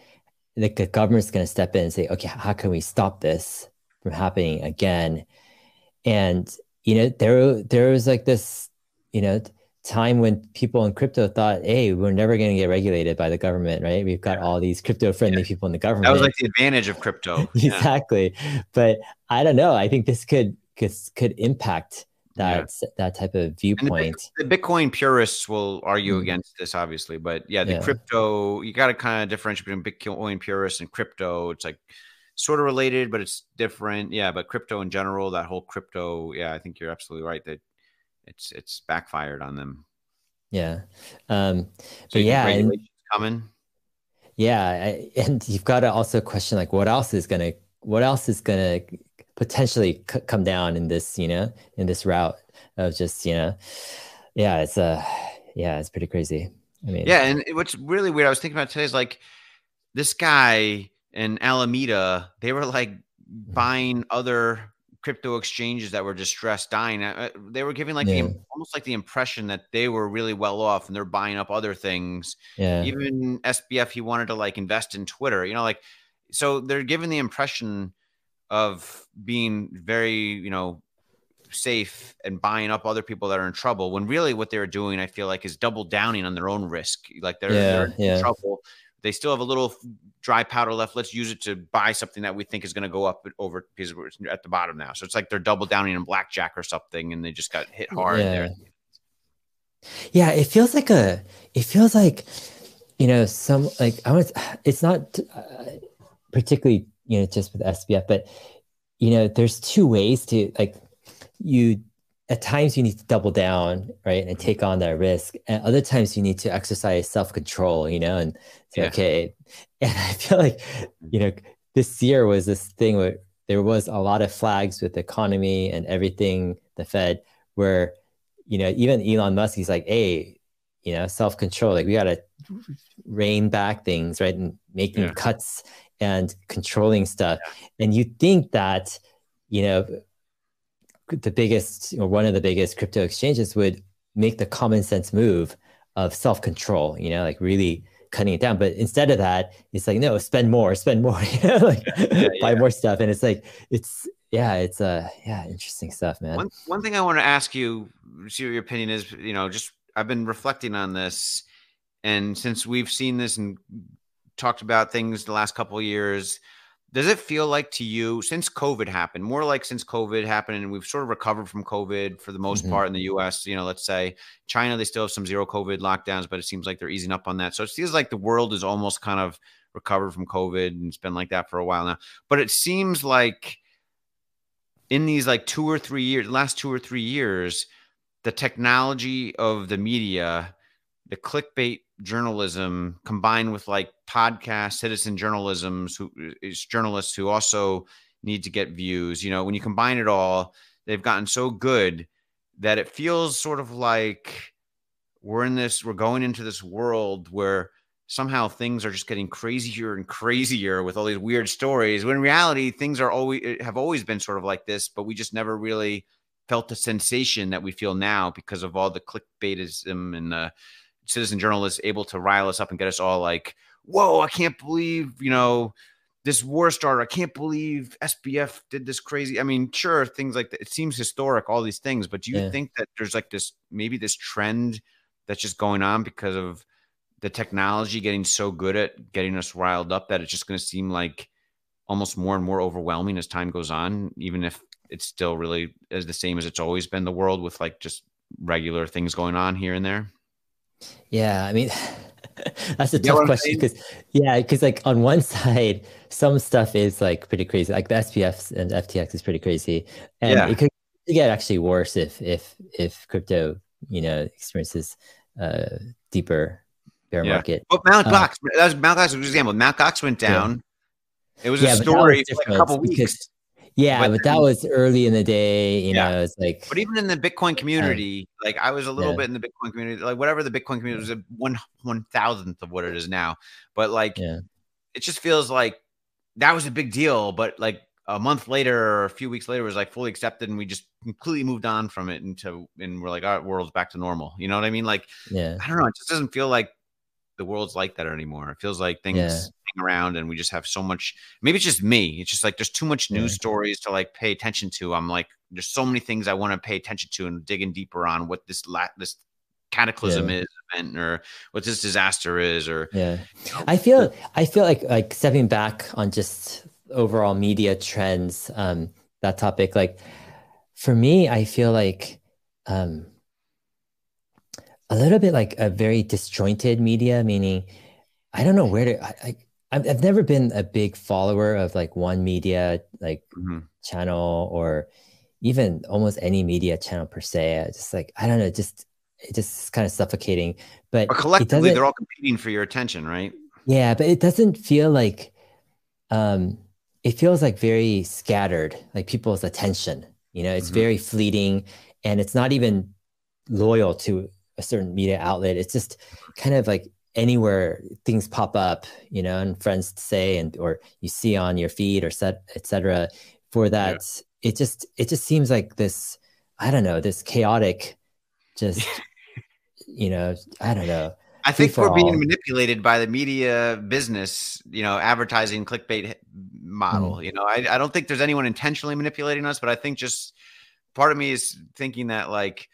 the government's going to step in and say okay how can we stop this from happening again? And you know there there was like this you know time when people in crypto thought, hey, we're never going to get regulated by the government, right? We've got all these crypto friendly yeah. people in the government. That was like the advantage of crypto. exactly. Yeah. But I don't know. I think this could could, could impact that yeah. that type of viewpoint. The, the, Bitcoin purists will argue mm. against this, obviously, but yeah, the crypto you got to kind of differentiate between Bitcoin purists and crypto. It's like sort of related, but it's different. Yeah, but crypto in general, that whole crypto, yeah, I think you're absolutely right that it's it's backfired on them. Yeah, um, so but yeah, and, coming. Yeah, I, and you've got to also question like what else is gonna what else is gonna potentially c- come down in this you know in this route of just you know yeah it's a uh, yeah it's pretty crazy. I mean yeah, and what's really weird I was thinking about today is like this guy in Alameda they were like mm-hmm. buying other crypto exchanges that were distressed dying uh, they were giving like yeah. the almost like the impression that they were really well off and they're buying up other things yeah even sbf he wanted to like invest in twitter you know like so they're given the impression of being very you know safe and buying up other people that are in trouble when really what they're doing i feel like is double downing on their own risk like they're, yeah, they're yeah. in trouble they still have a little dry powder left. Let's use it to buy something that we think is going to go up over because we're at the bottom now. So it's like they're double downing in blackjack or something, and they just got hit hard yeah. there. Yeah, it feels like a. It feels like, you know, some like I want. To it's not uh, particularly you know just with SBF, but you know, there's two ways to like you at times you need to double down right and take on that risk and other times you need to exercise self-control you know and say yeah. okay and i feel like you know this year was this thing where there was a lot of flags with the economy and everything the fed where you know even elon musk he's like hey you know self-control like we got to rein back things right and making yeah. cuts and controlling stuff yeah. and you think that you know the biggest or one of the biggest crypto exchanges would make the common sense move of self control, you know, like really cutting it down. But instead of that, it's like, no, spend more, spend more, you know, like yeah, buy more stuff. And it's like, it's, yeah, it's uh, yeah, interesting stuff, man. One, one thing I want to ask you, see what your opinion is, you know, just I've been reflecting on this. And since we've seen this and talked about things the last couple years, does it feel like to you since COVID happened, more like since COVID happened, and we've sort of recovered from COVID for the most mm-hmm. part in the US? You know, let's say China, they still have some zero COVID lockdowns, but it seems like they're easing up on that. So it feels like the world is almost kind of recovered from COVID and it's been like that for a while now. But it seems like in these like two or three years, last two or three years, the technology of the media, the clickbait journalism combined with like podcast citizen journalism who is journalists who also need to get views you know when you combine it all they've gotten so good that it feels sort of like we're in this we're going into this world where somehow things are just getting crazier and crazier with all these weird stories when in reality things are always have always been sort of like this but we just never really felt the sensation that we feel now because of all the clickbaitism and the citizen journalists able to rile us up and get us all like, whoa, I can't believe, you know, this war starter. I can't believe SBF did this crazy. I mean, sure, things like that. It seems historic, all these things, but do you yeah. think that there's like this maybe this trend that's just going on because of the technology getting so good at getting us riled up that it's just going to seem like almost more and more overwhelming as time goes on, even if it's still really as the same as it's always been the world with like just regular things going on here and there? Yeah, I mean, that's a you tough question because yeah, because like on one side, some stuff is like pretty crazy, like the SBFs and FTX is pretty crazy, and yeah. it could get actually worse if if if crypto you know experiences uh deeper bear yeah. market. But Mount um, Gox, that was Mount Gox was an example. Mount Gox went down. Yeah. It was a story was for like a couple weeks. Yeah, but, but that was early in the day. You yeah. know, it's like. But even in the Bitcoin community, uh, like I was a little yeah. bit in the Bitcoin community, like whatever the Bitcoin community was, a one one thousandth of what it is now. But like, yeah. it just feels like that was a big deal. But like a month later or a few weeks later, was like fully accepted, and we just completely moved on from it into, and we're like, our world's back to normal. You know what I mean? Like, yeah, I don't know. It just doesn't feel like the world's like that anymore. It feels like things around and we just have so much. Maybe it's just me. It's just like there's too much news yeah. stories to like pay attention to. I'm like, there's so many things I want to pay attention to and digging deeper on what this la- this cataclysm yeah. is event or what this disaster is or yeah you know, i feel i feel like like stepping back on just overall media trends um that topic like for me i feel like um a little bit like a very disjointed media, meaning I don't know where to. I, I I've I've never been a big follower of like one media like mm-hmm. channel or even almost any media channel per se. I just like I don't know, just it just kind of suffocating. But, collectively, they're all competing for your attention, right? Yeah, but it doesn't feel like um, it feels like very scattered, like people's attention. You know, it's mm-hmm. very fleeting, and it's not even loyal to a certain media outlet. It's just kind of like anywhere things pop up, you know, and friends say and or you see on your feed or set etc. For that, yeah. it just it just seems like this. I don't know this chaotic, just you know, I don't know. I think we're being manipulated by the media business, you know, advertising clickbait model. Mm. You know, I, I don't think there's anyone intentionally manipulating us, but I think just part of me is thinking that like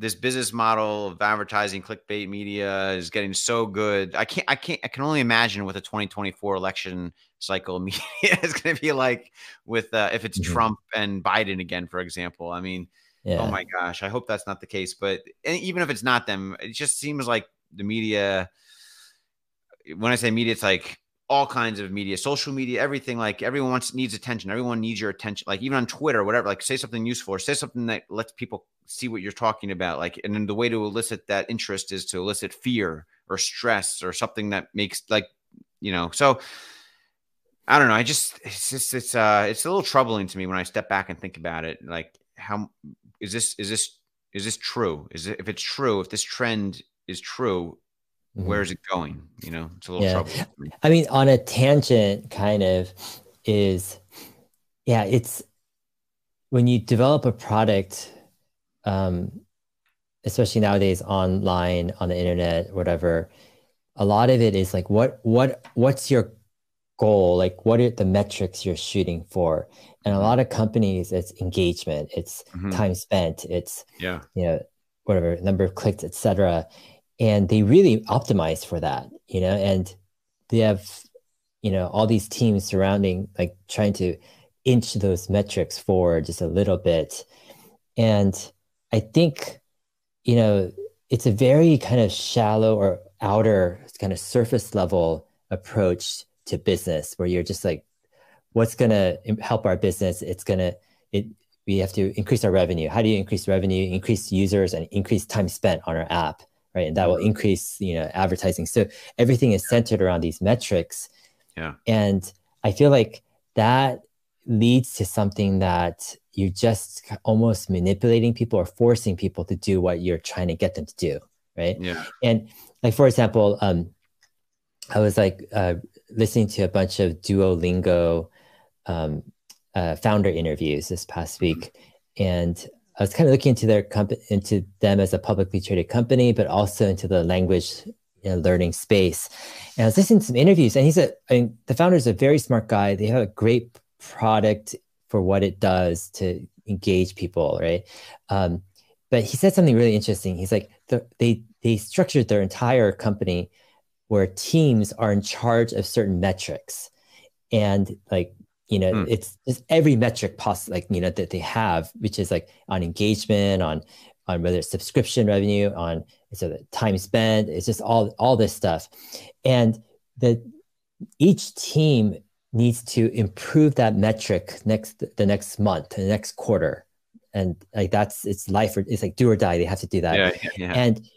this business model of advertising clickbait media is getting so good. I can't, I can't, I can only imagine what the 2024 election cycle media is going to be like with, uh, if it's mm-hmm. Trump and Biden again, for example. I mean, oh yeah. oh my gosh, I hope that's not the case. But even if it's not them, it just seems like the media, when I say media, it's like all kinds of media, social media, everything. Like everyone wants needs attention. Everyone needs your attention. Like even on Twitter, whatever. Like say something useful or say something that lets people see what you're talking about. Like, and then the way to elicit that interest is to elicit fear or stress or something that makes like, you know. So I don't know. I just it's just it's uh it's a little troubling to me when I step back and think about it. Like, how is this is this is this true? Is it if it's true? If this trend is true, Mm-hmm. Where's it going? You know, it's a little yeah. trouble. I mean, on a tangent, kind of is, yeah, it's when you develop a product, um, especially nowadays online on the internet, whatever. A lot of it is like, what, what, what's your goal? Like, what are the metrics you're shooting for? And a mm-hmm. lot of companies, it's engagement, it's mm-hmm. time spent, it's yeah, you know, whatever number of clicks, etc and they really optimize for that you know and they have you know all these teams surrounding like trying to inch those metrics forward just a little bit. And i think you know it's a very kind of shallow or outer kind of surface level approach to business where you're just like what's going to help our business? It's going to it we have to increase our revenue. How do you increase revenue increase users and increase time spent on our app right? And that will mm-hmm. increase you know advertising. So everything is centered around these metrics. Yeah. And i feel like that leads to something that you're just almost manipulating people or forcing people to do what you're trying to get them to do right? Yeah. And like for example um i was like uh, listening to a bunch of duolingo um, uh, founder interviews this past mm-hmm. week. And I was kind of looking into their company, into them as a publicly traded company, but also into the language you know, learning space. And I was listening to some interviews, and he's a, I mean, the founder is a very smart guy. They have a great product for what it does to engage people, right? Um, but he said something really interesting. He's like, the, they they structured their entire company where teams are in charge of certain metrics, and like you know mm. it's just every metric possible like you know that they have which is like on engagement on on whether it's subscription revenue on so the time spent it's just all all this stuff and the each team needs to improve that metric next the next month the next quarter and like that's it's life or it's like do or die they have to do that yeah, yeah. and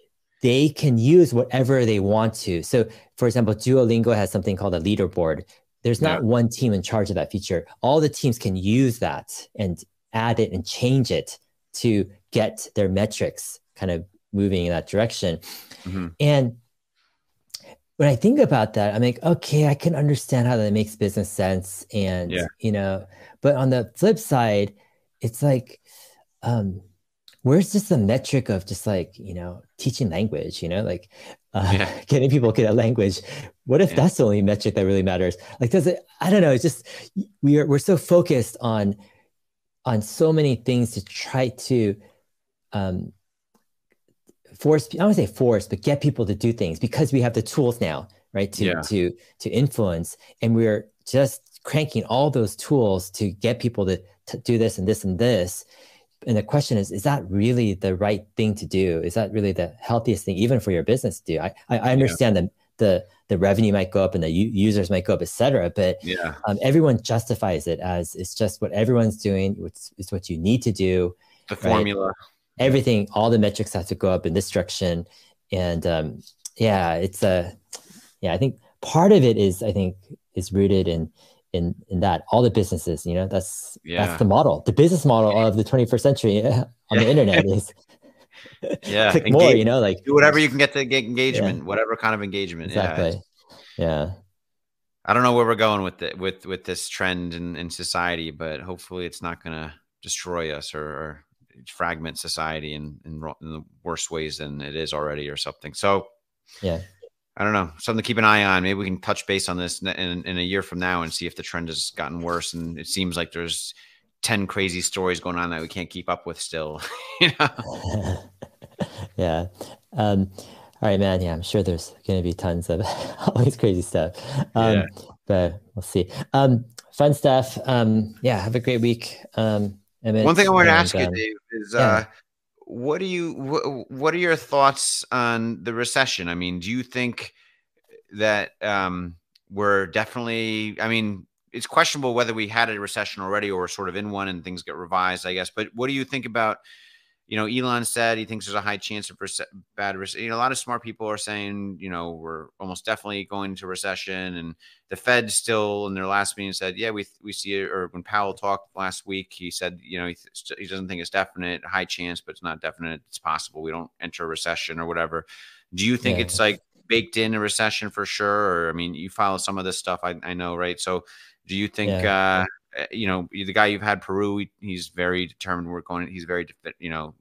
they can use whatever they want to so for example duolingo has something called a leaderboard there's not yeah. one team in charge of that feature. All the teams can use that and add it and change it to get their metrics kind of moving in that direction. Mm-hmm. And when I think about that, I'm like, okay, I can understand how that makes business sense. And, yeah. you know, but on the flip side, it's like, um, where's just the metric of just like you know teaching language you know like uh, yeah. getting people good at language what if yeah. that's the only metric that really matters like does it i don't know it's just we're we're so focused on on so many things to try to um force i don't want to say force but get people to do things because we have the tools now right to yeah. to to influence and we're just cranking all those tools to get people to, to do this and this and this and the question is is that really the right thing to do is that really the healthiest thing even for your business to do i i, understand yeah. that the the revenue might go up and the u- users might go up etc but yeah um, everyone justifies it as it's just what everyone's doing it's, it's what you need to do the formula right? everything all the metrics have to go up in this direction and um, yeah it's a yeah i think part of it is i think is rooted in in in that all the businesses you know that's yeah. that's the model the business model of the 21st century on the internet is yeah click Engage, more you know like do whatever you can get to get engagement yeah. whatever kind of engagement exactly yeah. i don't know where we're going with it with with this trend in, in society but hopefully it's not going to destroy us or, or, fragment society in, in in the worst ways than it is already or something so yeah I don't know, something to keep an eye on. Maybe we can touch base on this in, in, a year from now and see if the trend has gotten worse. And it seems like there's 10 crazy stories going on that we can't keep up with still. you know? yeah. Um, all right, man. Yeah, I'm sure there's going to be tons of all these crazy stuff. Um, yeah. But we'll see. Um, fun stuff. Um, yeah, have a great week. Um, One thing I wanted to ask you, Dave, is yeah. uh, what do you what, what are your thoughts on the recession? I mean, do you think that um, we're definitely? I mean, it's questionable whether we had a recession already or we're sort of in one and things get revised, I guess. But what do you think about you know, Elon said he thinks there's a high chance of rece- bad recession. You know, a lot of smart people are saying, you know, we're almost definitely going into recession. And the Fed still, in their last meeting, said, yeah, we we see it. Or when Powell talked last week, he said, you know, he, th- he doesn't think it's definite, high chance, but it's not definite. It's possible we don't enter a recession or whatever. Do you think yeah. it's like baked in a recession for sure? Or I mean, you follow some of this stuff, I, I know, right? So, do you think? Yeah. uh you know, the guy you've had Peru, he's very determined. We're going. He's very, you know,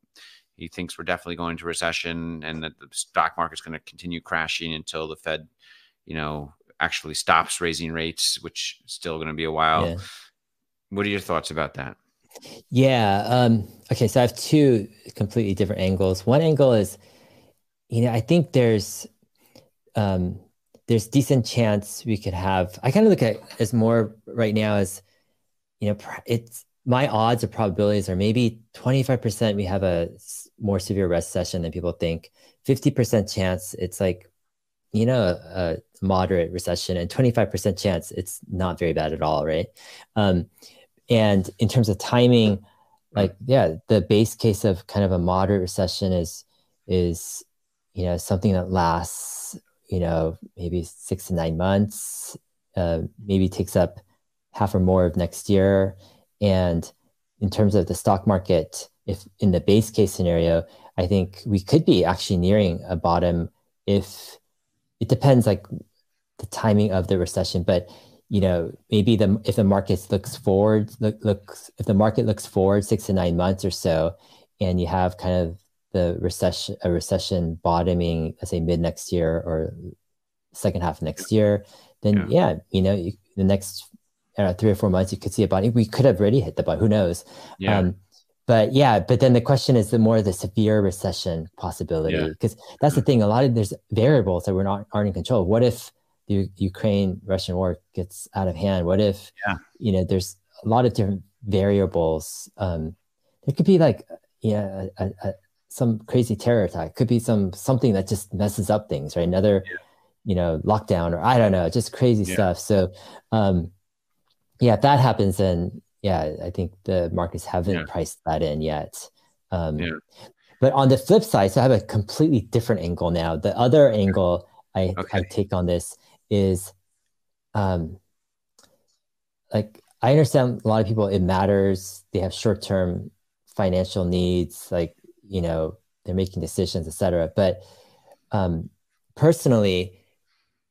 he thinks we're definitely going to recession, and that the stock market's going to continue crashing until the Fed, you know, actually stops raising rates, which is still going to be a while. Yeah. What are your thoughts about that? Yeah. Um, okay. So I have two completely different angles. One angle is, you know, I think there's um, there's decent chance we could have. I kind of look at as more right now as, you know, it's my odds or probabilities are maybe 25% we have a more severe recession than people think 50% chance it's like you know a, moderate recession and 25% chance it's not very bad at all right? Um, and in terms of timing like yeah the base case of kind of a moderate recession is is you know something that lasts you know maybe six to nine months uh, maybe takes up half or more of next year. And in terms of the stock market if in the base case scenario i think we could be actually nearing a bottom if it depends like the timing of the recession but you know, maybe the if the market looks forward, look, looks if the market looks forward six to nine months or so, and you have kind of the recession a recession bottoming, let's say mid next year or second half next year, then yeah, yeah you know, you, the next uh, three or four months you could see a bottom. We could have already hit the bottom. Who knows? Yeah. Um, but yeah, but then the question is the more the severe recession possibility because yeah. that's the thing. A lot of there's variables that we're not aren't in control. What if the Ukraine Russian war gets out of hand? What if yeah. you know there's a lot of different variables? Um, there could be like yeah a, a, some crazy terror attack. Could be some something that just messes up things, right? Another yeah. you know lockdown or I don't know, just crazy stuff. So um, yeah, if that happens, then yeah, I think the markets haven't priced that in yet. Um, but on the flip side, so I have a completely different angle now. The other angle I, okay. I take on this is um like I understand a lot of people it matters they have short-term financial needs like you know they're making decisions etc but um personally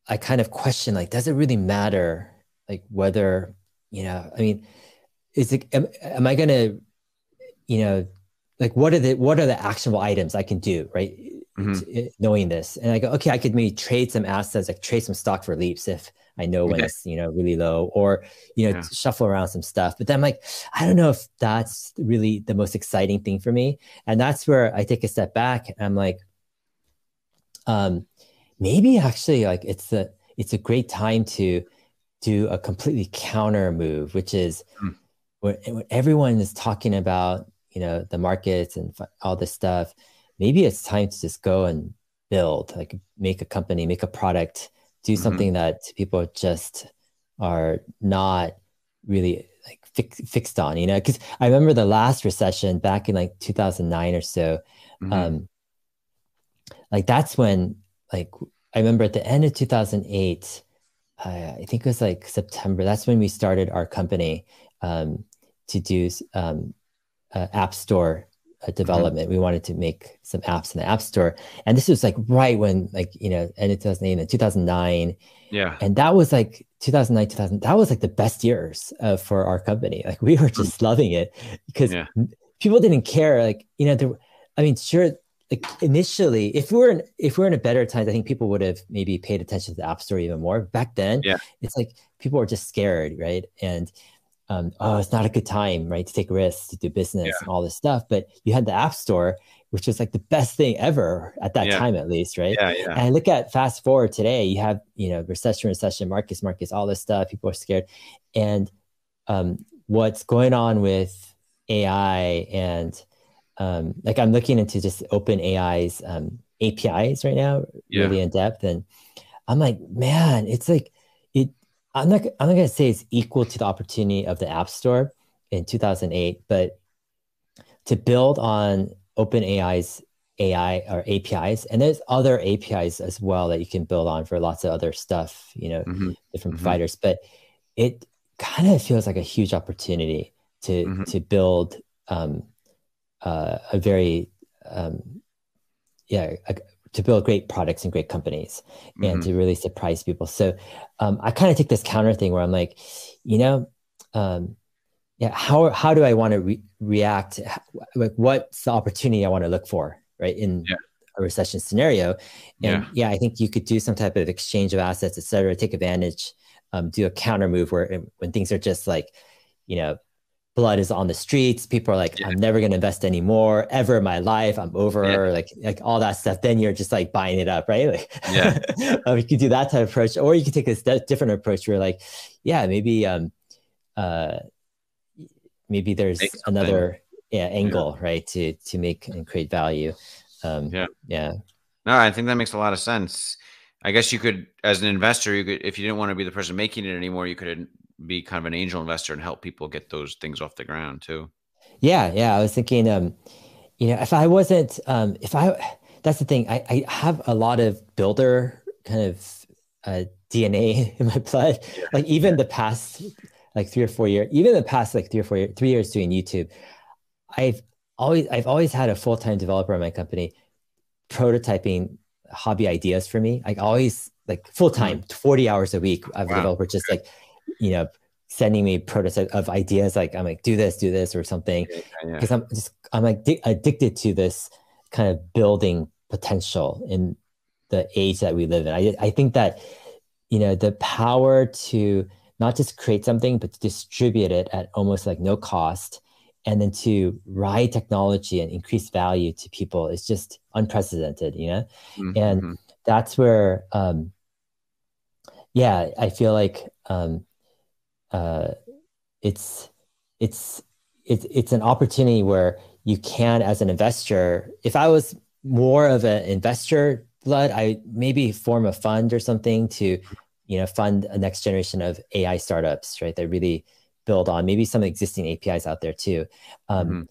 I kind of question like does it really matter like whether you know I mean is it am, am I going to you know like what are the what are the actionable items I can do right mm-hmm. knowing this. And I go, okay, I could maybe trade some assets, like trade some stock for leaps if I know when okay. it's you know really low, or you know yeah. shuffle around some stuff. But then I'm like, I don't know if that's really the most exciting thing for me. And that's where I take a step back. I'm like, um, maybe actually like it's a it's a great time to do a completely counter move, which is mm. when, when everyone is talking about you know the markets and all this stuff maybe it's time to just go and build, like make a company, make a product, do mm-hmm. something that people just are not really like fix, fixed on, you know? Because I remember the last recession back in like 2009 or so. Mm-hmm. Um, like that's when, like, I remember at the end of 2008, uh, I think it was like September. That's when we started our company um, to do um, uh, app store uh, development. Mm-hmm. We wanted to make some apps in the App Store, and this was like right when, like you know, end of 2008 and 2009. Yeah, and that was like 2009, 2000. That was like the best years uh, for our company. Like we were just mm-hmm. loving it because yeah. people didn't care. Like you know, there. I mean, sure. Like initially, if we were in, if we are in a better times, I think people would have maybe paid attention to the App Store even more. Back then, yeah, it's like people were just scared, right? And um, oh, it's not a good time, right, to take risks, to do business yeah. and all this stuff. But you had the App Store, which was like the best thing ever at that yeah. time, at least, right? Yeah, yeah. And look at fast forward today, you have, you know, recession, recession, markets, markets, all this stuff. People are scared. And um, what's going on with AI and um, like I'm looking into just OpenAI's um, APIs right now, yeah. really in depth. And I'm like, man, it's like, it. I'm not I'm not gonna say it's equal to the opportunity of the App Store in 2008, but to build on OpenAI's AI or APIs, and there's other APIs as well that you can build on for lots of other stuff, you know, mm-hmm. different mm-hmm. providers. But it kind of feels like a huge opportunity to mm-hmm. to build um, uh, a very um, yeah a, to build great products and great companies mm-hmm. and to really surprise people. So um, I kind of take this counter thing where I'm like, you know, um, yeah, how how do I want to re- react? Like, what's the opportunity I want to look for, right? In yeah. a recession scenario, and yeah. yeah. I think you could do some type of exchange of assets, et cetera, take advantage, um, do a counter move where when things are just like, you know, blood is on the streets. People are like, yeah. I'm never going to invest anymore ever in my life. I'm over yeah. like, like all that stuff. Then you're just like buying it up, right? Like, yeah, um, you could do that type of approach, or you could take a different approach where like, yeah, maybe, um, uh, maybe there's another yeah, angle, yeah. right. To, to make and create value. Um, yeah. Yeah. No, I think that makes a lot of sense. I guess you could, as an investor, you could, if you didn't want to be the person making it anymore, you could be kind of an angel investor and help people get those things off the ground too. Yeah, yeah. I was thinking, um, you know, if I wasn't, um, if I, that's the thing. I, I have a lot of builder kind of uh, DNA in my blood. Yeah. Like even the past, like three or four years, even the past like three or four years, three years doing YouTube, I've always, I've always had a full time developer in my company, prototyping hobby ideas for me. Like always, like full time, mm-hmm. forty hours a week. I have wow. a developer just like you know, sending me prototype of ideas like I'm like do this, do this, or something. Because yeah, yeah. I'm just I'm like addicted to this kind of building potential in the age that we live in. I I think that you know the power to not just create something but to distribute it at almost like no cost and then to ride technology and increase value to people is just unprecedented you know mm-hmm. and that's where um yeah i feel like um uh, it's it's it's it's an opportunity where you can as an investor if i was more of an investor blood i maybe form a fund or something to you know fund a next generation of ai startups right that really build on maybe some existing apis out there too um, mm-hmm.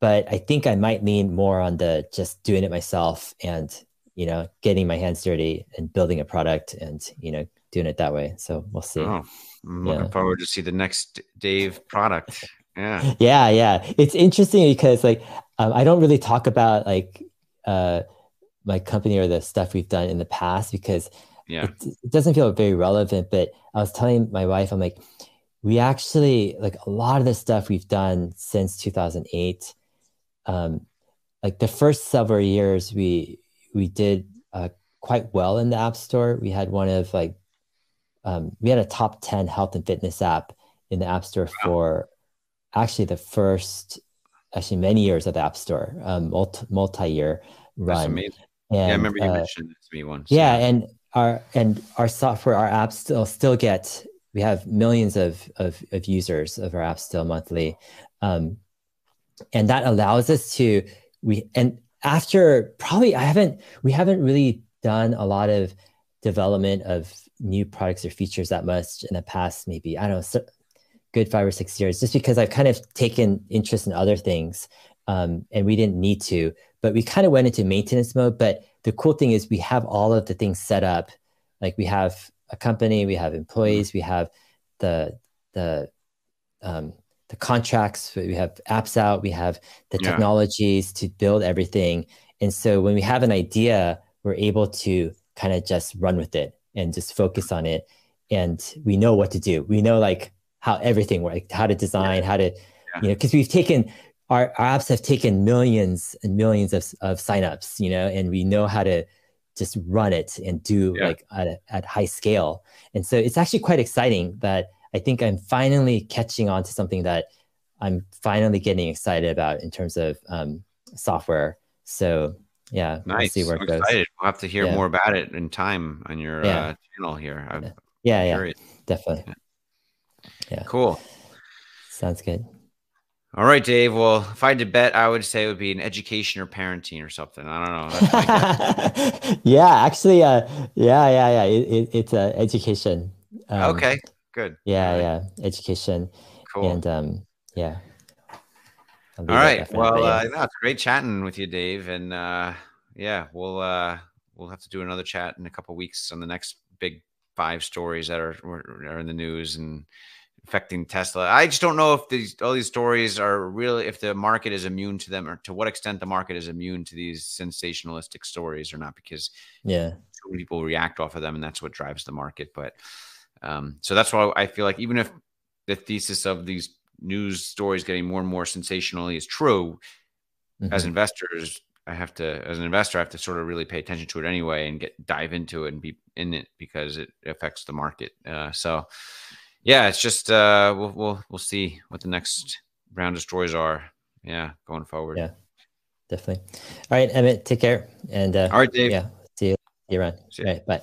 but i think i might lean more on the just doing it myself and you know getting my hands dirty and building a product and you know doing it that way so we'll see oh. I'm looking yeah. forward to see the next Dave product. Yeah. Yeah, yeah. It's interesting because like um, I don't really talk about like uh, my company or the stuff we've done in the past because yeah. it, it doesn't feel very relevant. But I was telling my wife, I'm like, we actually like a lot of the stuff we've done since 2008. Um, like the first several years, we we did uh, quite well in the App Store. We had one of like um, we had a top 10 health and fitness app in the app store for actually the first actually many years of the app store um, multi, multi-year run. and, yeah i remember you uh, mentioned this to me once yeah. and our and our software our apps still still get we have millions of of, of users of our apps still monthly. Um, and that allows us to we and after probably i haven't we haven't really done a lot of development of new products or features that much in the past maybe i don't know so, good five or six years just because i've kind of taken interest in other things um, and we didn't need to but we kind of went into maintenance mode but the cool thing is we have all of the things set up like we have a company we have employees we have the the um, the contracts we have apps out we have the yeah. technologies to build everything and so when we have an idea we're able to kind of just run with it and just focus on it and we know what to do we know like how everything works how to design how to yeah. you know because we've taken our, our apps have taken millions and millions of, of signups you know and we know how to just run it and do yeah. like at, a, at high scale and so it's actually quite exciting that i think i'm finally catching on to something that i'm finally getting excited about in terms of um, software so yeah, nice. We'll see where I'm it goes. Excited. We'll have to hear yeah. more about it in time on your yeah. uh, channel here. I'm yeah, yeah, definitely. Yeah. yeah, cool. Sounds good. All right, Dave. Well, if I had to bet, I would say it would be an education or parenting or something. I don't know. yeah, actually, uh, yeah, yeah, yeah. It, it, it's uh, education. Um, okay, good. Yeah, right. yeah, education. Cool. And um, yeah. All right. Well, uh, no, it's great chatting with you, Dave. And uh, yeah, we'll uh, we'll have to do another chat in a couple weeks on the next big five stories that are are in the news and affecting Tesla. I just don't know if these all these stories are really if the market is immune to them or to what extent the market is immune to these sensationalistic stories or not because yeah, so many people react off of them and that's what drives the market. But um, so that's why I feel like even if the thesis of these news stories getting more and more sensationally is true, mm-hmm. as investors, I have to, as an investor, I have to sort of really pay attention to it anyway and get dive into it and be in it because it affects the market. Uh, so, yeah, it's just uh, we'll we'll we'll see what the next Brown destroys are. yeah going forward. Yeah, definitely. All right, Emmett, take care. And uh, all right, Dave. Yeah, see you, see you around. See you. All right, bye.